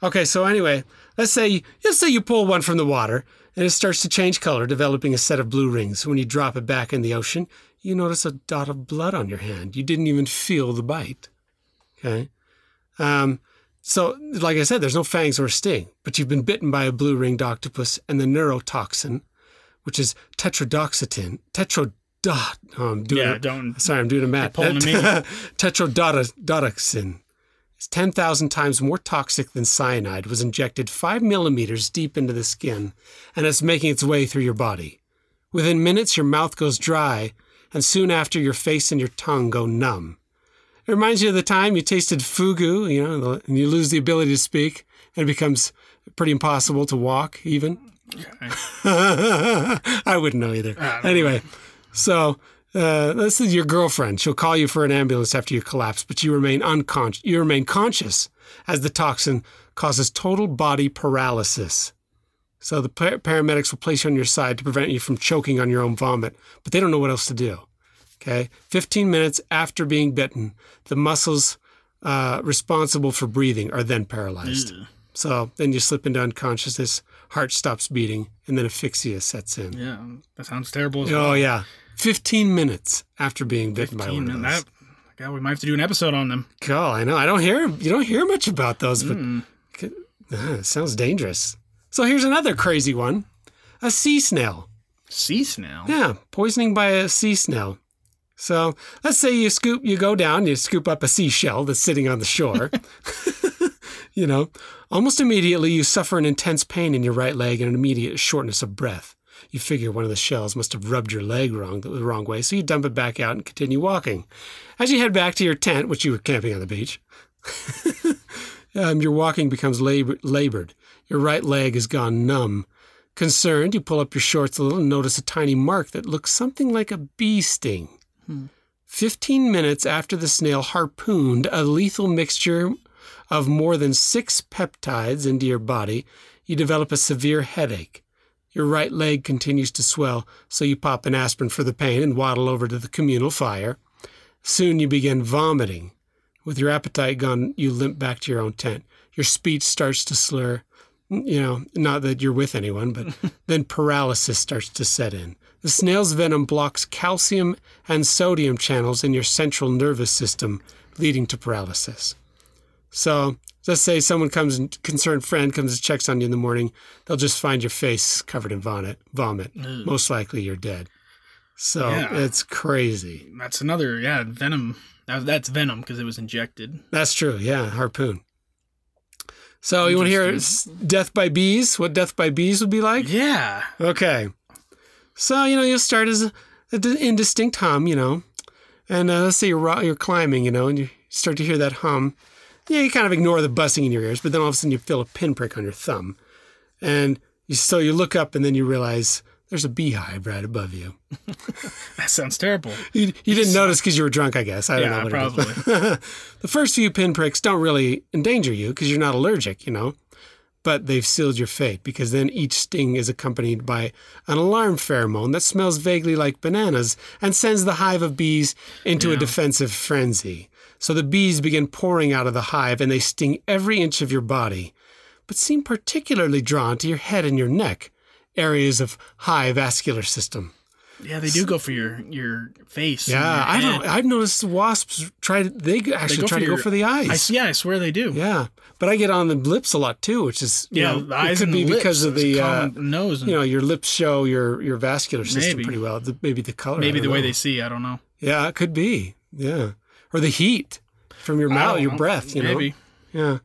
Okay. So anyway, let's say let's say you pull one from the water and it starts to change color, developing a set of blue rings. When you drop it back in the ocean, you notice a dot of blood on your hand. You didn't even feel the bite. Okay. Um, so, like I said, there's no fangs or sting, but you've been bitten by a blue ringed octopus and the neurotoxin, which is tetrodotoxin, dot. Oh, I'm doing Yeah, it. don't- Sorry, I'm doing a math. pulling me. Tetrodotoxin. It's 10,000 times more toxic than cyanide. Was injected five millimeters deep into the skin, and it's making its way through your body. Within minutes, your mouth goes dry, and soon after, your face and your tongue go numb. It reminds you of the time you tasted fugu, you know, and you lose the ability to speak, and it becomes pretty impossible to walk, even. I wouldn't know either. Anyway, so uh, this is your girlfriend. She'll call you for an ambulance after you collapse, but you remain unconscious. You remain conscious as the toxin causes total body paralysis. So the par- paramedics will place you on your side to prevent you from choking on your own vomit, but they don't know what else to do. Okay, 15 minutes after being bitten, the muscles uh, responsible for breathing are then paralyzed. So then you slip into unconsciousness, heart stops beating, and then asphyxia sets in. Yeah, that sounds terrible. As Oh well. yeah, fifteen minutes after being bitten by 15 one of minutes. those. That, God, we might have to do an episode on them. God, I know. I don't hear you don't hear much about those, but uh, it sounds dangerous. So here's another crazy one: a sea snail. Sea snail. Yeah, poisoning by a sea snail. So let's say you scoop, you go down, you scoop up a seashell that's sitting on the shore. you know, almost immediately you suffer an intense pain in your right leg and an immediate shortness of breath. You figure one of the shells must have rubbed your leg wrong the wrong way, so you dump it back out and continue walking. As you head back to your tent, which you were camping on the beach, um, your walking becomes labor- labored. Your right leg has gone numb. Concerned, you pull up your shorts a little and notice a tiny mark that looks something like a bee sting. Fifteen minutes after the snail harpooned a lethal mixture of more than six peptides into your body, you develop a severe headache. Your right leg continues to swell, so you pop an aspirin for the pain and waddle over to the communal fire. Soon you begin vomiting. With your appetite gone, you limp back to your own tent. Your speech starts to slur. Mm, you know, not that you're with anyone, but then paralysis starts to set in. The snail's venom blocks calcium and sodium channels in your central nervous system, leading to paralysis. So, let's say someone comes, and concerned friend comes and checks on you in the morning, they'll just find your face covered in vomit. Vomit. Most likely you're dead. So Yeah. it's crazy. That's another, yeah, venom. That's venom because it was injected. That's true. Yeah, harpoon. So you want to hear death by bees? What death by bees would be like? Yeah. Okay. So you know you'll start as an indistinct hum, you know, and uh, let's say you're you're climbing, you know, and you start to hear that hum. Yeah, you kind of ignore the buzzing in your ears, but then all of a sudden you feel a pinprick on your thumb, and you so you look up and then you realize there's a beehive right above you. That sounds terrible. You, you didn't notice because you were drunk, I guess. I don't Yeah, know probably. the first few pinpricks don't really endanger you because you're not allergic, you know. But they've sealed your fate because then each sting is accompanied by an alarm pheromone that smells vaguely like bananas and sends the hive of bees into a defensive frenzy. So the bees begin pouring out of the hive and they sting every inch of your body, but seem particularly drawn to your head and your neck, areas of high vascular system. Yeah, they do go for your your face. Yeah, your I don't. I've noticed wasps try. to- They actually go try to go for the eyes. I, yeah, I swear they do. yeah, but I get on the lips a lot too, which is you Yeah, know, the it eyes could and be lips, because of the uh, nose. And you know your lips show your your vascular system Maybe. pretty well. The, maybe the color. Maybe the don't way they see. I don't know. Yeah, it could be. Yeah, or the heat from your mouth, your know. breath. You maybe. know. Yeah.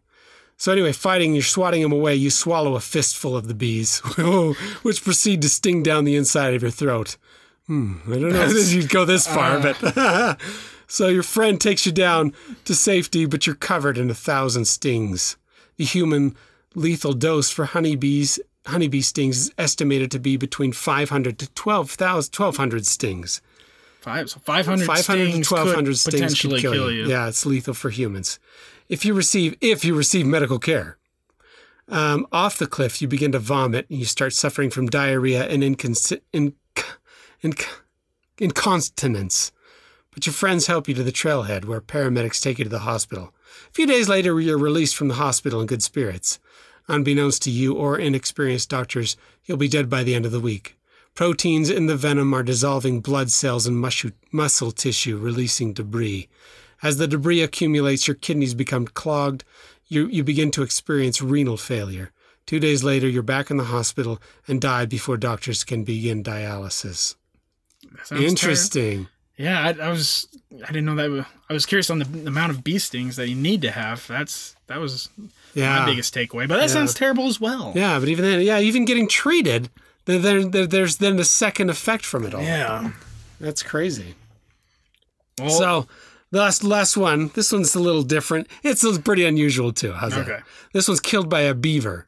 So anyway, fighting, you're swatting them away. You swallow a fistful of the bees, which proceed to sting down the inside of your throat. Hmm, I don't know if you'd go this far, uh. but so your friend takes you down to safety, but you're covered in a thousand stings. The human lethal dose for honeybees honeybee stings is estimated to be between 500 to 12,000 1200 stings. Five, so 500, 500 stings to 1200 could stings potentially could kill, you. Yeah, it's lethal for humans. If you receive if you receive medical care, um, off the cliff you begin to vomit and you start suffering from diarrhea and incons- in, in, incontinence. But your friends help you to the trailhead where paramedics take you to the hospital. A few days later, you're released from the hospital in good spirits. Unbeknownst to you or inexperienced doctors, you'll be dead by the end of the week. Proteins in the venom are dissolving blood cells and muscle tissue, releasing debris. As the debris accumulates, your kidneys become clogged. You, you begin to experience renal failure. Two days later, you're back in the hospital and die before doctors can begin dialysis. Interesting. Yeah, I, I was. I didn't know that. I was curious on the, the amount of bee stings that you need to have. That's that was Yeah. my biggest takeaway. But that sounds terrible as well. Yeah, but even then, yeah, even getting treated, there, there, there- there's then the second effect from it all. Yeah. That's crazy. Well, So the last last one, this one's a little different. It's pretty unusual too. How's Okay. that? This one's killed by a beaver.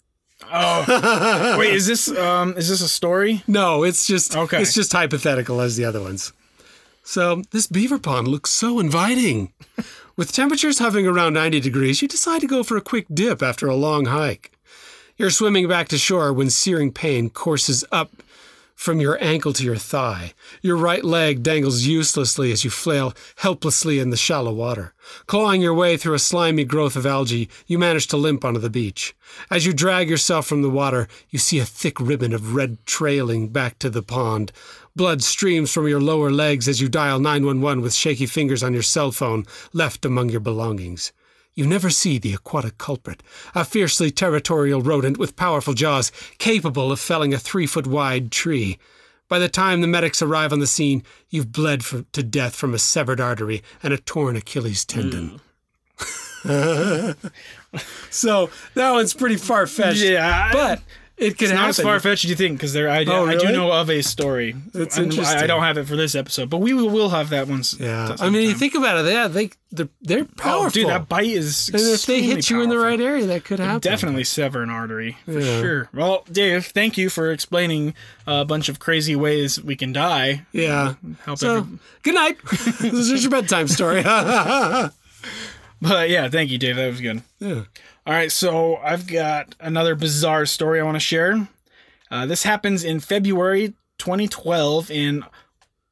oh, wait, is this um is this a story? No, it's just Okay. it's just hypothetical as the other ones. So this beaver pond looks so inviting. With temperatures hovering around 90 degrees, you decide to go for a quick dip after a long hike. You're swimming back to shore when searing pain courses up from your ankle to your thigh. Your right leg dangles uselessly as you flail helplessly in the shallow water. Clawing your way through a slimy growth of algae, you manage to limp onto the beach. As you drag yourself from the water, you see a thick ribbon of red trailing back to the pond. Blood streams from your lower legs as you dial 911 with shaky fingers on your cell phone left among your belongings. You never see the aquatic culprit, a fiercely territorial rodent with powerful jaws capable of felling a three foot wide tree. By the time the medics arrive on the scene, you've bled for, to death from a severed artery and a torn Achilles tendon. Mm. so that one's pretty far fetched. Yeah, But it could It's not as far fetched as you think, because there I, do- Oh, I do know of a story. That's And I- I interesting. don't have it for this episode, but we will, will have that one. yeah. I mean, you think about it, yeah, they, they're, they're powerful. Oh, dude, that bite is. and if they hit you in the right area, that could happen. Definitely sever an artery for Yeah. sure. Well, Dave, thank you for explaining a bunch of crazy ways we can die. Yeah. Help So, every- good night. this is your bedtime story. But yeah, thank you, Dave. That was good. Yeah. All right, so I've got another bizarre story I want to share. Uh, this happens in February 2012 in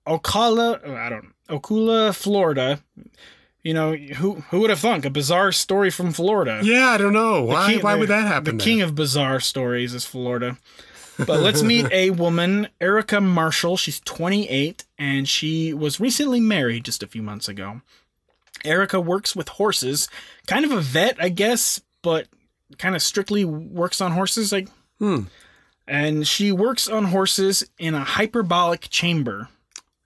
Ocala, oh, I don't Ocala, Florida. You know, who who would have thunk a bizarre story from Florida? Yeah, I don't know. Why, king- why the- would that happen? The then? king of bizarre stories is Florida. But let's meet a woman, Erica Marshall. She's 28 and she was recently married just a few months ago. Erica works with horses, kind of a vet, I guess, but kind of strictly works on horses. Like, Hmm. and she works on horses in a hyperbolic chamber.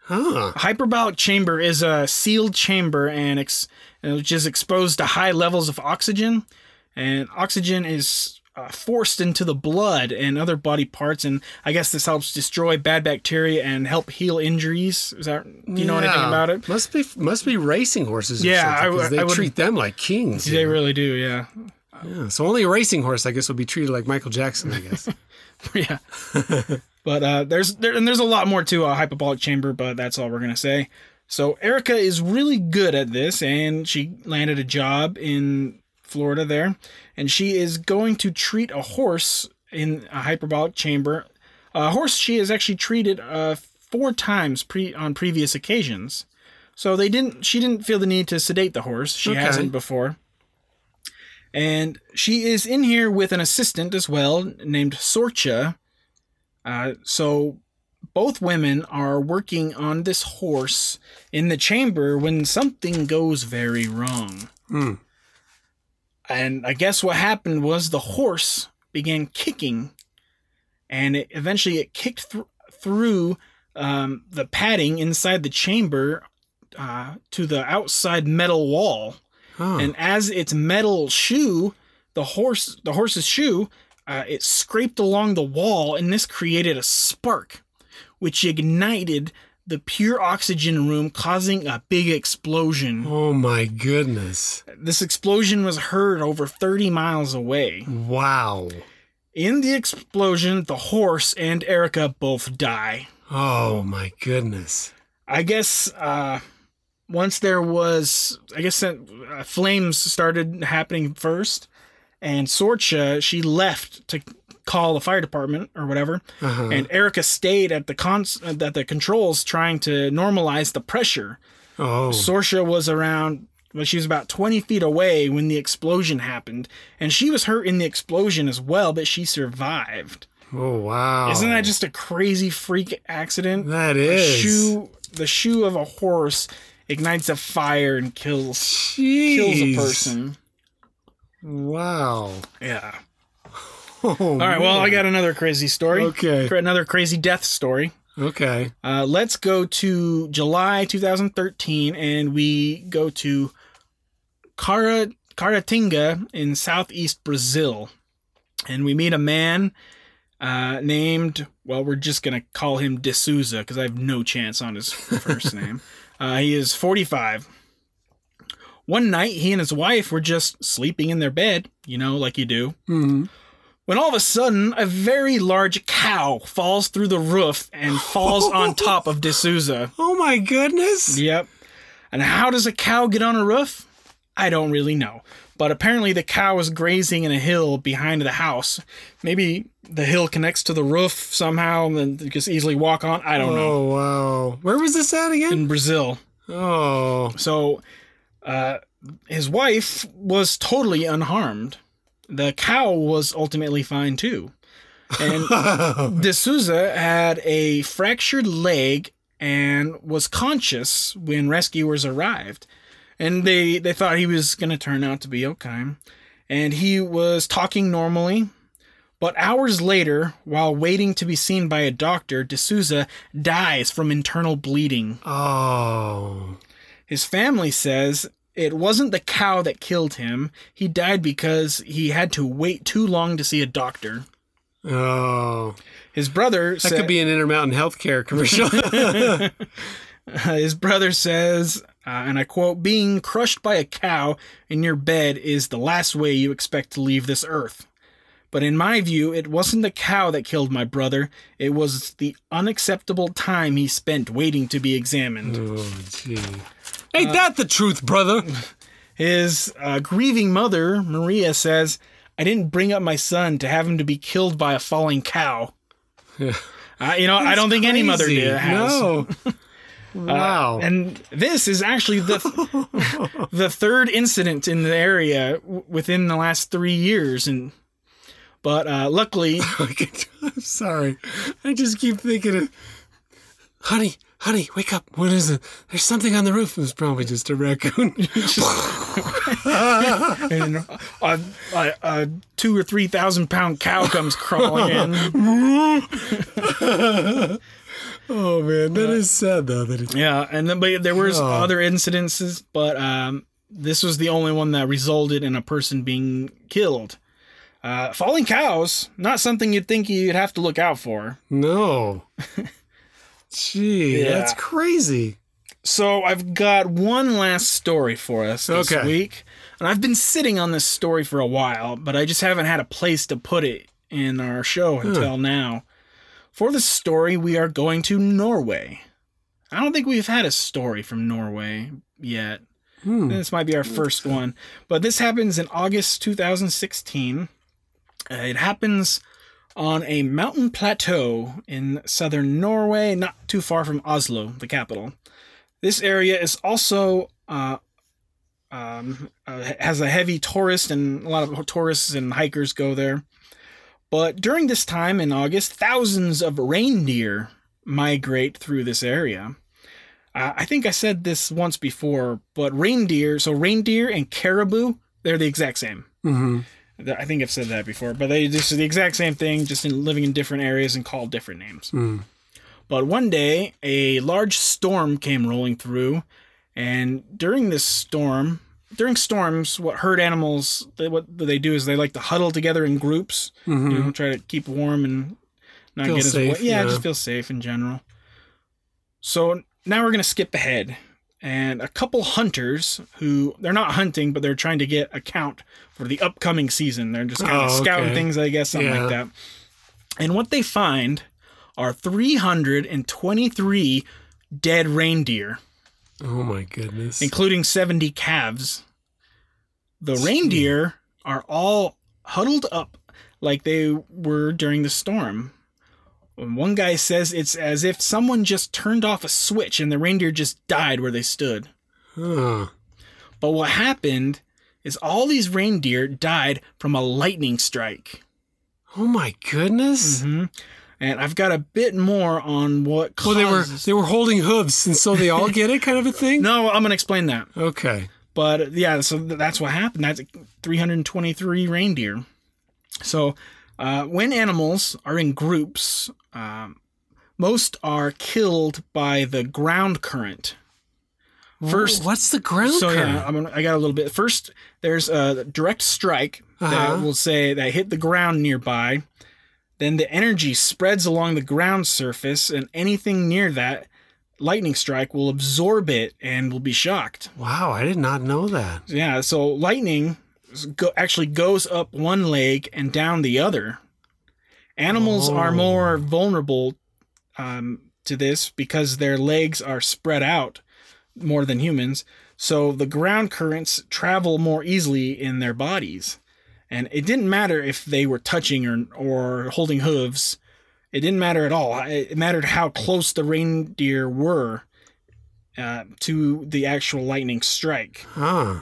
Huh. A hyperbolic chamber is a sealed chamber and ex- which is exposed to high levels of oxygen, and oxygen is uh, forced into the blood and other body parts, and I guess this helps destroy bad bacteria and help heal injuries. Is that do you know anything about it? Must be must be racing horses. Or Yeah, I they I treat them like kings. They really do, yeah, Yeah, so only a racing horse, I guess, would be treated like Michael Jackson. I guess. yeah. but uh, there's there and there's a lot more to a hyperbolic chamber, but that's all we're gonna say. So Erica is really good at this, and she landed a job in Florida there, and she is going to treat a horse in a hyperbolic chamber. A horse she has actually treated uh, four times pre on previous occasions. So they didn't. She didn't feel the need to sedate the horse. She Okay. hasn't before. And she is in here with an assistant as well, named Sorcha. Uh, so both women are working on this horse in the chamber when something goes very wrong. Hmm. And I guess what happened was the horse began kicking, and it, eventually it kicked thr through um, the padding inside the chamber uh, to the outside metal wall. Huh. And as its metal shoe, the horse, the horse's shoe, uh, it scraped along the wall, and this created a spark, which ignited the pure oxygen room, causing a big explosion. oh my goodness! This explosion was heard over 30 miles away. Wow. In the explosion, the horse and Erica both die. Oh my goodness. I guess uh, once there was, I guess uh, flames started happening first, and Sorcha she left to call the fire department or whatever, Uh-huh. and Erica stayed at the cons at the controls trying to normalize the pressure. oh. Sorcha was around. Well, she was about 20 feet away when the explosion happened, and she was hurt in the explosion as well, but she survived. oh wow. Isn't that just a crazy freak accident? That is. The shoe the shoe of a horse ignites a fire and kills Jeez. kills a person. Wow. Yeah. Oh, All right. Well, I got another crazy story. Okay. Another crazy death story. Okay. Uh, let's go to July 2013 and we go to Cara, Caratinga in southeast Brazil. And we meet a man uh, named, well, we're just going to call him D'Souza because I have no chance on his first name. Uh, he is 45. One night, he and his wife were just sleeping in their bed, you know, like you do. Hmm. When all of a sudden, a very large cow falls through the roof and falls on top of D'Souza. Oh my goodness. Yep. And how does a cow get on a roof? I don't really know. But apparently, the cow was grazing in a hill behind the house. Maybe the hill connects to the roof somehow and then you just easily walk on. I don't know. Oh wow. Where was this at again? In Brazil. Oh. So, uh, his wife was totally unharmed. The cow was ultimately fine too. And D'Souza had a fractured leg and was conscious when rescuers arrived. And they, they thought he was going to turn out to be okay. And he was talking normally. But hours later, while waiting to be seen by a doctor, D'Souza dies from internal bleeding. Oh. His family says it wasn't the cow that killed him. He died because he had to wait too long to see a doctor. Oh. His brother That could be an Intermountain Healthcare commercial. his brother says, uh, and I quote, being crushed by a cow in your bed is the last way you expect to leave this earth. But in my view, it wasn't the cow that killed my brother. It was the unacceptable time he spent waiting to be examined. oh, gee. Ain't that the truth, brother? His uh, grieving mother, Maria, says, I didn't bring up my son to have him to be killed by a falling cow. Uh, you know, I don't think any mother Crazy. did. Has. No. wow. And this is actually the the third incident in the area w- within the last three years, and but uh, luckily, I'm sorry. I just keep thinking of, honey, honey, wake up. What is it? There's something on the roof. It's probably just a raccoon. and a, a, a two or three thousand pound cow comes crawling in. oh man, that is sad though. That it, Yeah, and then but there was Oh. other incidences, but um, this was the only one that resulted in a person being killed. Uh, falling cows, not something you'd think you'd have to look out for. no. Gee, Yeah. that's crazy. So I've got one last story for us this Okay. week, and I've been sitting on this story for a while, but I just haven't had a place to put it in our show until now. For this story, we are going to Norway. I don't think we've had a story from Norway yet. Hmm. This might be our first one, but this happens in August 2016. Uh, it happens on a mountain plateau in southern Norway, not too far from Oslo, the capital. This area is also uh, um, uh, has a heavy tourist, and a lot of tourists and hikers go there. But during this time in August, thousands of reindeer migrate through this area. Uh, I think I said this once before, but reindeer, so reindeer and caribou, they're the exact same. hmm Th- I think I've said that before, but they this is the exact same thing, just in living in different areas and called different names. Mm. But one day, a large storm came rolling through, and during this storm, during storms, what herd animals they, what they do is they like to huddle together in groups, you know, try to keep warm and not Mm-hmm. Feel get as safe, wet. Yeah, yeah. just feel safe in general. So now we're gonna skip ahead, and a couple hunters who they're not hunting, but they're trying to get a count for the upcoming season. They're just kind of Oh, scouting okay. things, I guess, something Yeah. like that. And what they find are 323 dead reindeer, Oh my goodness. including 70 calves. The reindeer are all huddled up like they were during the storm. One guy says it's as if someone just turned off a switch and the reindeer just died where they stood. Huh. But what happened is all these reindeer died from a lightning strike. Oh my goodness. hmm And I've got a bit more on what Well, they were they were holding hooves, and so they all get it, kind of a thing. No, I'm gonna explain that. Okay. But yeah, so that's what happened. That's 323 reindeer. So uh, when animals are in groups, um, most are killed by the ground current. First, what's the ground so current? yeah, I'm gonna, I got a little bit. First, there's a direct strike Uh-huh. that will say that hit the ground nearby. Then the energy spreads along the ground surface, and anything near that lightning strike will absorb it and will be shocked. Wow, I did not know that. Yeah, so lightning go, actually goes up one leg and down the other. Animals are Oh. more vulnerable um, to this because their legs are spread out more than humans. So the ground currents travel more easily in their bodies. And it didn't matter if they were touching or, or holding hooves. It didn't matter at all. It mattered how close the reindeer were uh, to the actual lightning strike. Huh.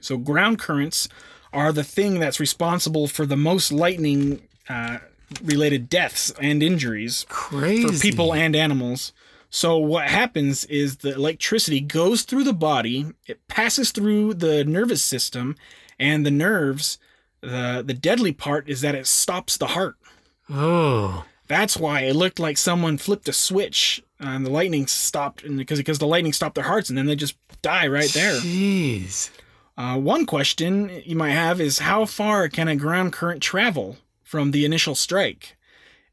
So ground currents are the thing that's responsible for the most lightning uh, related deaths and injuries Crazy. for people and animals. So what happens is the electricity goes through the body, it passes through the nervous system and the nerves. The the deadly part is that it stops the heart. Oh. That's why it looked like someone flipped a switch and the lightning stopped and because because the lightning stopped their hearts and then they just die right there. Jeez. Uh, one question you might have is how far can a ground current travel from the initial strike?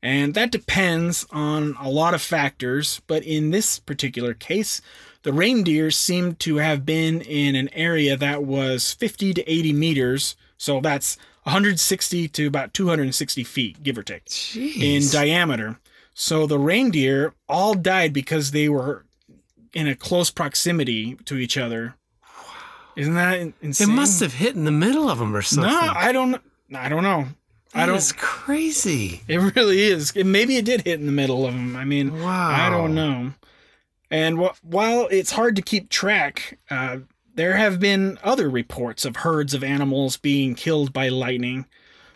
And that depends on a lot of factors, but in this particular case, the reindeer seemed to have been in an area that was 50 to 80 meters, so that's 160 to about 260 feet, give or take, in diameter. So the reindeer all died because they were in a close proximity to each other. Isn't that in- it must have hit in the middle of them or something. No, I don't. I don't know. I don't. is crazy. It really is. It, maybe it did hit in the middle of them. I mean, Wow. I don't know. And wh- while it's hard to keep track, uh, there have been other reports of herds of animals being killed by lightning,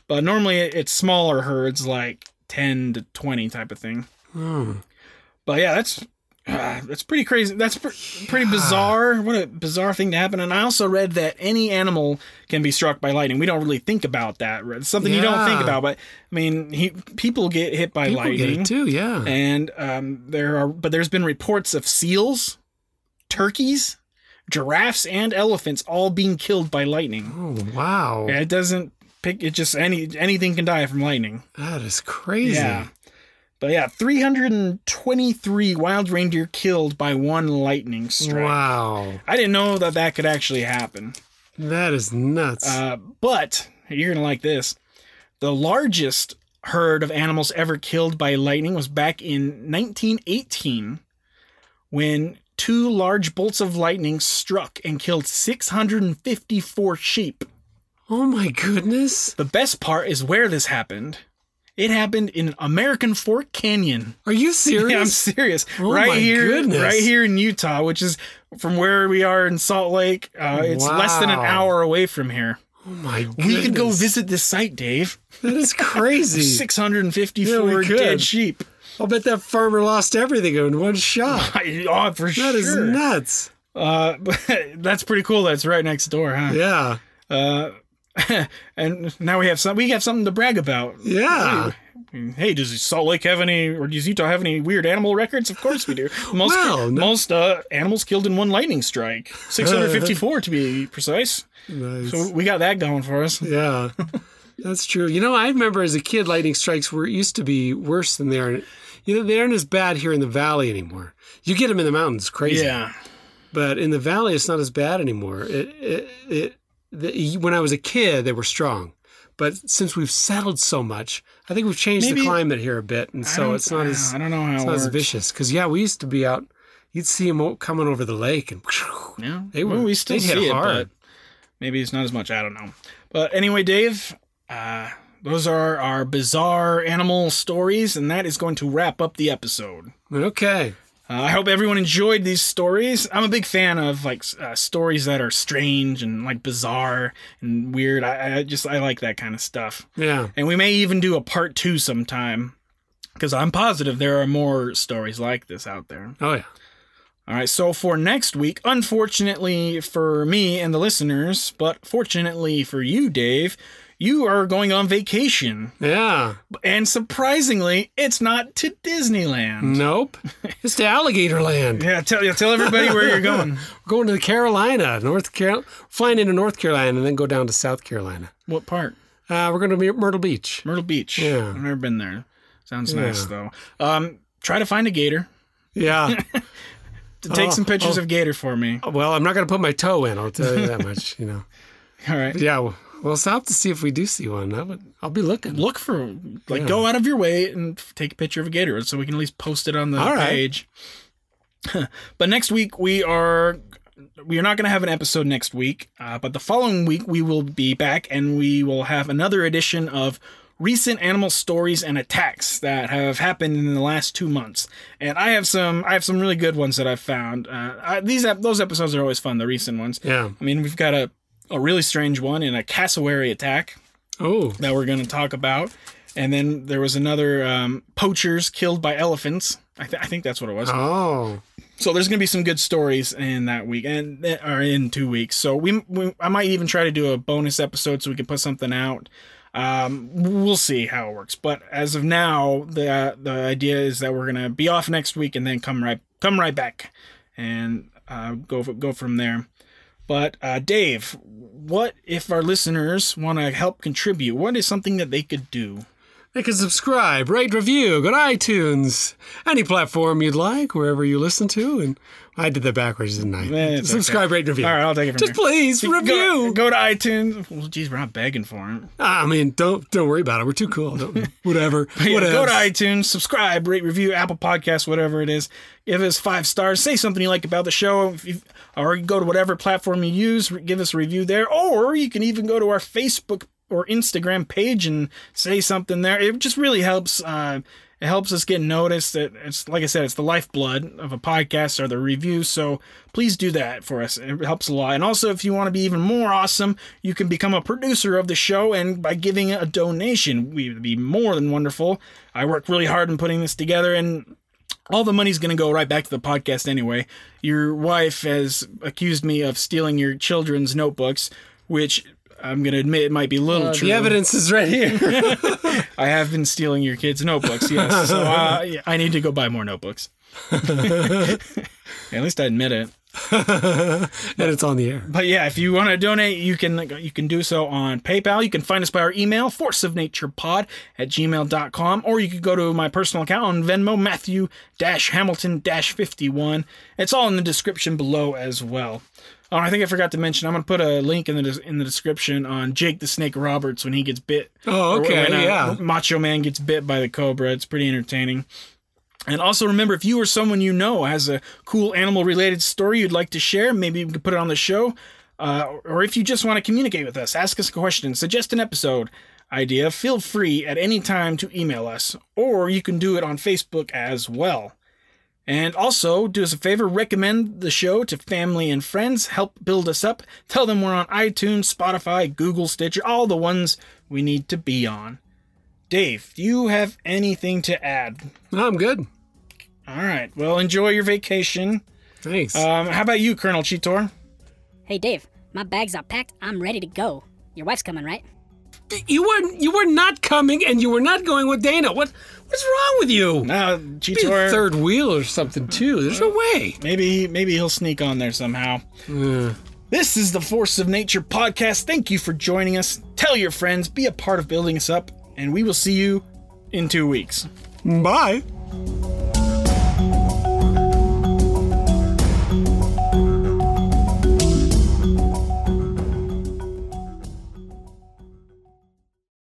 but normally it's smaller herds, like ten to twenty type of thing. Hmm. But yeah, that's uh, that's pretty crazy. That's pr- pretty bizarre. What a bizarre thing to happen. And I also read that any animal can be struck by lightning. We don't really think about that. It's something you don't think about. But I mean, he, people get hit by People lightning, too, yeah. and um, there are. But there's been reports of seals, turkeys, giraffes, and elephants all being killed by lightning. oh, wow. Yeah, it doesn't pick. It just any anything can die from lightning. That is crazy. Yeah. But yeah, 323 wild reindeer killed by one lightning strike. Wow. I didn't know that that could actually happen. That is nuts. Uh, but you're going to like this. The largest herd of animals ever killed by lightning was back in 1918 when two large bolts of lightning struck and killed 654 sheep. oh my goodness. The best part is where this happened. It happened in American Fork Canyon. Are you serious? Yeah, I'm serious. Oh right here, goodness. right here in Utah, which is from where we are in Salt Lake. Uh, it's less than an hour away from here. oh my goodness. We could go visit this site, Dave. That is crazy. 654 Yeah, dead sheep. I'll bet that farmer lost everything in one shot. oh, for That sure. is nuts. Uh, but that's pretty cool. That's right next door, huh? Yeah. Uh, and now we have some. We have something to brag about. Yeah. Hey, does Salt Lake have any, or does Utah have any weird animal records? Of course we do. Most Well, no- most uh, animals killed in one lightning strike, 654 to be precise. Nice. So we got that going for us. yeah. That's true. You know, I remember as a kid, lightning strikes were used to be worse than they are. You know, they aren't as bad here in the valley anymore. You get them in the mountains, crazy. Yeah, But in the valley, it's not as bad anymore. It, it, it, the, when I was a kid, they were strong. But since we've settled so much, I think we've changed Maybe- the climate here a bit, and so it's not as I don't know how it's it not as vicious. Because yeah, we used to be out. You'd see them coming over the lake, and Yeah, They well, were- we still see it, hard. maybe it's not as much. I don't know. But anyway, Dave, uh, those are our bizarre animal stories, and that is going to wrap up the episode. okay, Uh, I hope everyone enjoyed these stories. I'm a big fan of like uh, stories that are strange and like bizarre and weird. I, I just I like that kind of stuff. yeah, And we may even do a part two sometime because I'm positive there are more stories like this out there. oh yeah, All right, so for next week, unfortunately for me and the listeners, but fortunately for you, Dave, you are going on vacation. Yeah. And surprisingly, it's not to Disneyland. Nope. It's to Alligator Land. Yeah, tell tell everybody where you're going. We're going to the Carolina, North Carolina, flying into North Carolina, and then go down to South Carolina. What part? Uh, we're going to be at Myrtle Beach. Myrtle Beach. Yeah. I've never been there. Sounds Yeah. nice though. Um, try to find a gator. Yeah. to Take Oh, some pictures oh. of gator for me. well, I'm not going to put my toe in. I'll tell you that much. You know. All right. But yeah. We'll stop to see if we do see one. I would. I'll be looking. Look for like Yeah. go out of your way and take a picture of a gator so we can at least post it on the All right. page. but next week we are we are not going to have an episode next week, uh, but the following week we will be back and we will have another edition of recent animal stories and attacks that have happened in the last two months. And I have some I have some really good ones that I've found. Uh, I, these those episodes are always fun. The recent ones. Yeah. I mean, we've got a a really strange one in a cassowary attack Oh. that we're going to talk about. And then there was another um, poachers killed by elephants. I, th- I think that's what it was. Oh. So there's going to be some good stories in that week and or in two weeks. So we, we I might even try to do a bonus episode so we can put something out. Um, we'll see how it works. But as of now, the the idea is that we're gonna be off next week and then come right come right back and uh, go go from there. But uh, Dave, what if our listeners want to help contribute? What is something that they could do? They can subscribe, rate, review, go to iTunes, any platform you'd like, wherever you listen to. And I did that backwards, didn't I? Eh, subscribe, rate, review. All right, I'll take it from Just here. please Go, review. go to iTunes. Well, geez, we're not begging for it. I mean, don't don't worry about it. We're too cool. Don't, whatever. Yeah, whatever. go to iTunes, subscribe, rate, review, Apple Podcasts, whatever it is. Give us five stars. Say something you like about the show, if you, or go to whatever platform you use. Give us a review there, or you can even go to our Facebook or Instagram page and say something there. It just really helps. Uh, it helps us get noticed. It, it's like I said, it's the lifeblood of a podcast or the reviews. So please do that for us. It helps a lot. And also, if you want to be even more awesome, you can become a producer of the show, and by giving a donation, we would be more than wonderful. I worked really hard in putting this together, and all the money's going to go right back to the podcast anyway. Your wife has accused me of stealing your children's notebooks, which I'm going to admit it might be a little Uh, true. the evidence is right here. I have been stealing your kids' notebooks, yes. So uh, I need to go buy more notebooks. at least I admit it. and it's on the air. But yeah, if you want to donate, you can you can do so on PayPal. You can find us by our email, forceofnaturepod at gmail.com, or you could go to my personal account on Venmo, Matthew Hamilton 51. It's all in the description below as well. Oh, I think I forgot to mention. I'm gonna put a link in the in the description on Jake the Snake Roberts when he gets bit. Oh, okay, when, uh, yeah. Macho Man gets bit by the cobra. It's pretty entertaining. And also remember, if you or someone you know has a cool animal related story you'd like to share, maybe we could put it on the show. Uh, or if you just want to communicate with us, ask us a question, suggest an episode idea, feel free at any time to email us. Or you can do it on Facebook as well. And also, do us a favor, recommend the show to family and friends, help build us up. Tell them we're on iTunes, Spotify, Google, Stitcher, all the ones we need to be on. Dave, do you have anything to add? No, I'm good. All right. Well, enjoy your vacation. Thanks. Um, how about you, Colonel Cheetor? Hey, Dave, my bags are packed. I'm ready to go. Your wife's coming, right? you were you were not coming, and you were not going with Dana. What what's wrong with you? Now, Be a third wheel or something too. There's no way. maybe maybe he'll sneak on there somehow. Uh, This is the Force of Nature podcast. Thank you for joining us. Tell your friends, be a part of building us up, and we will see you in two weeks. bye.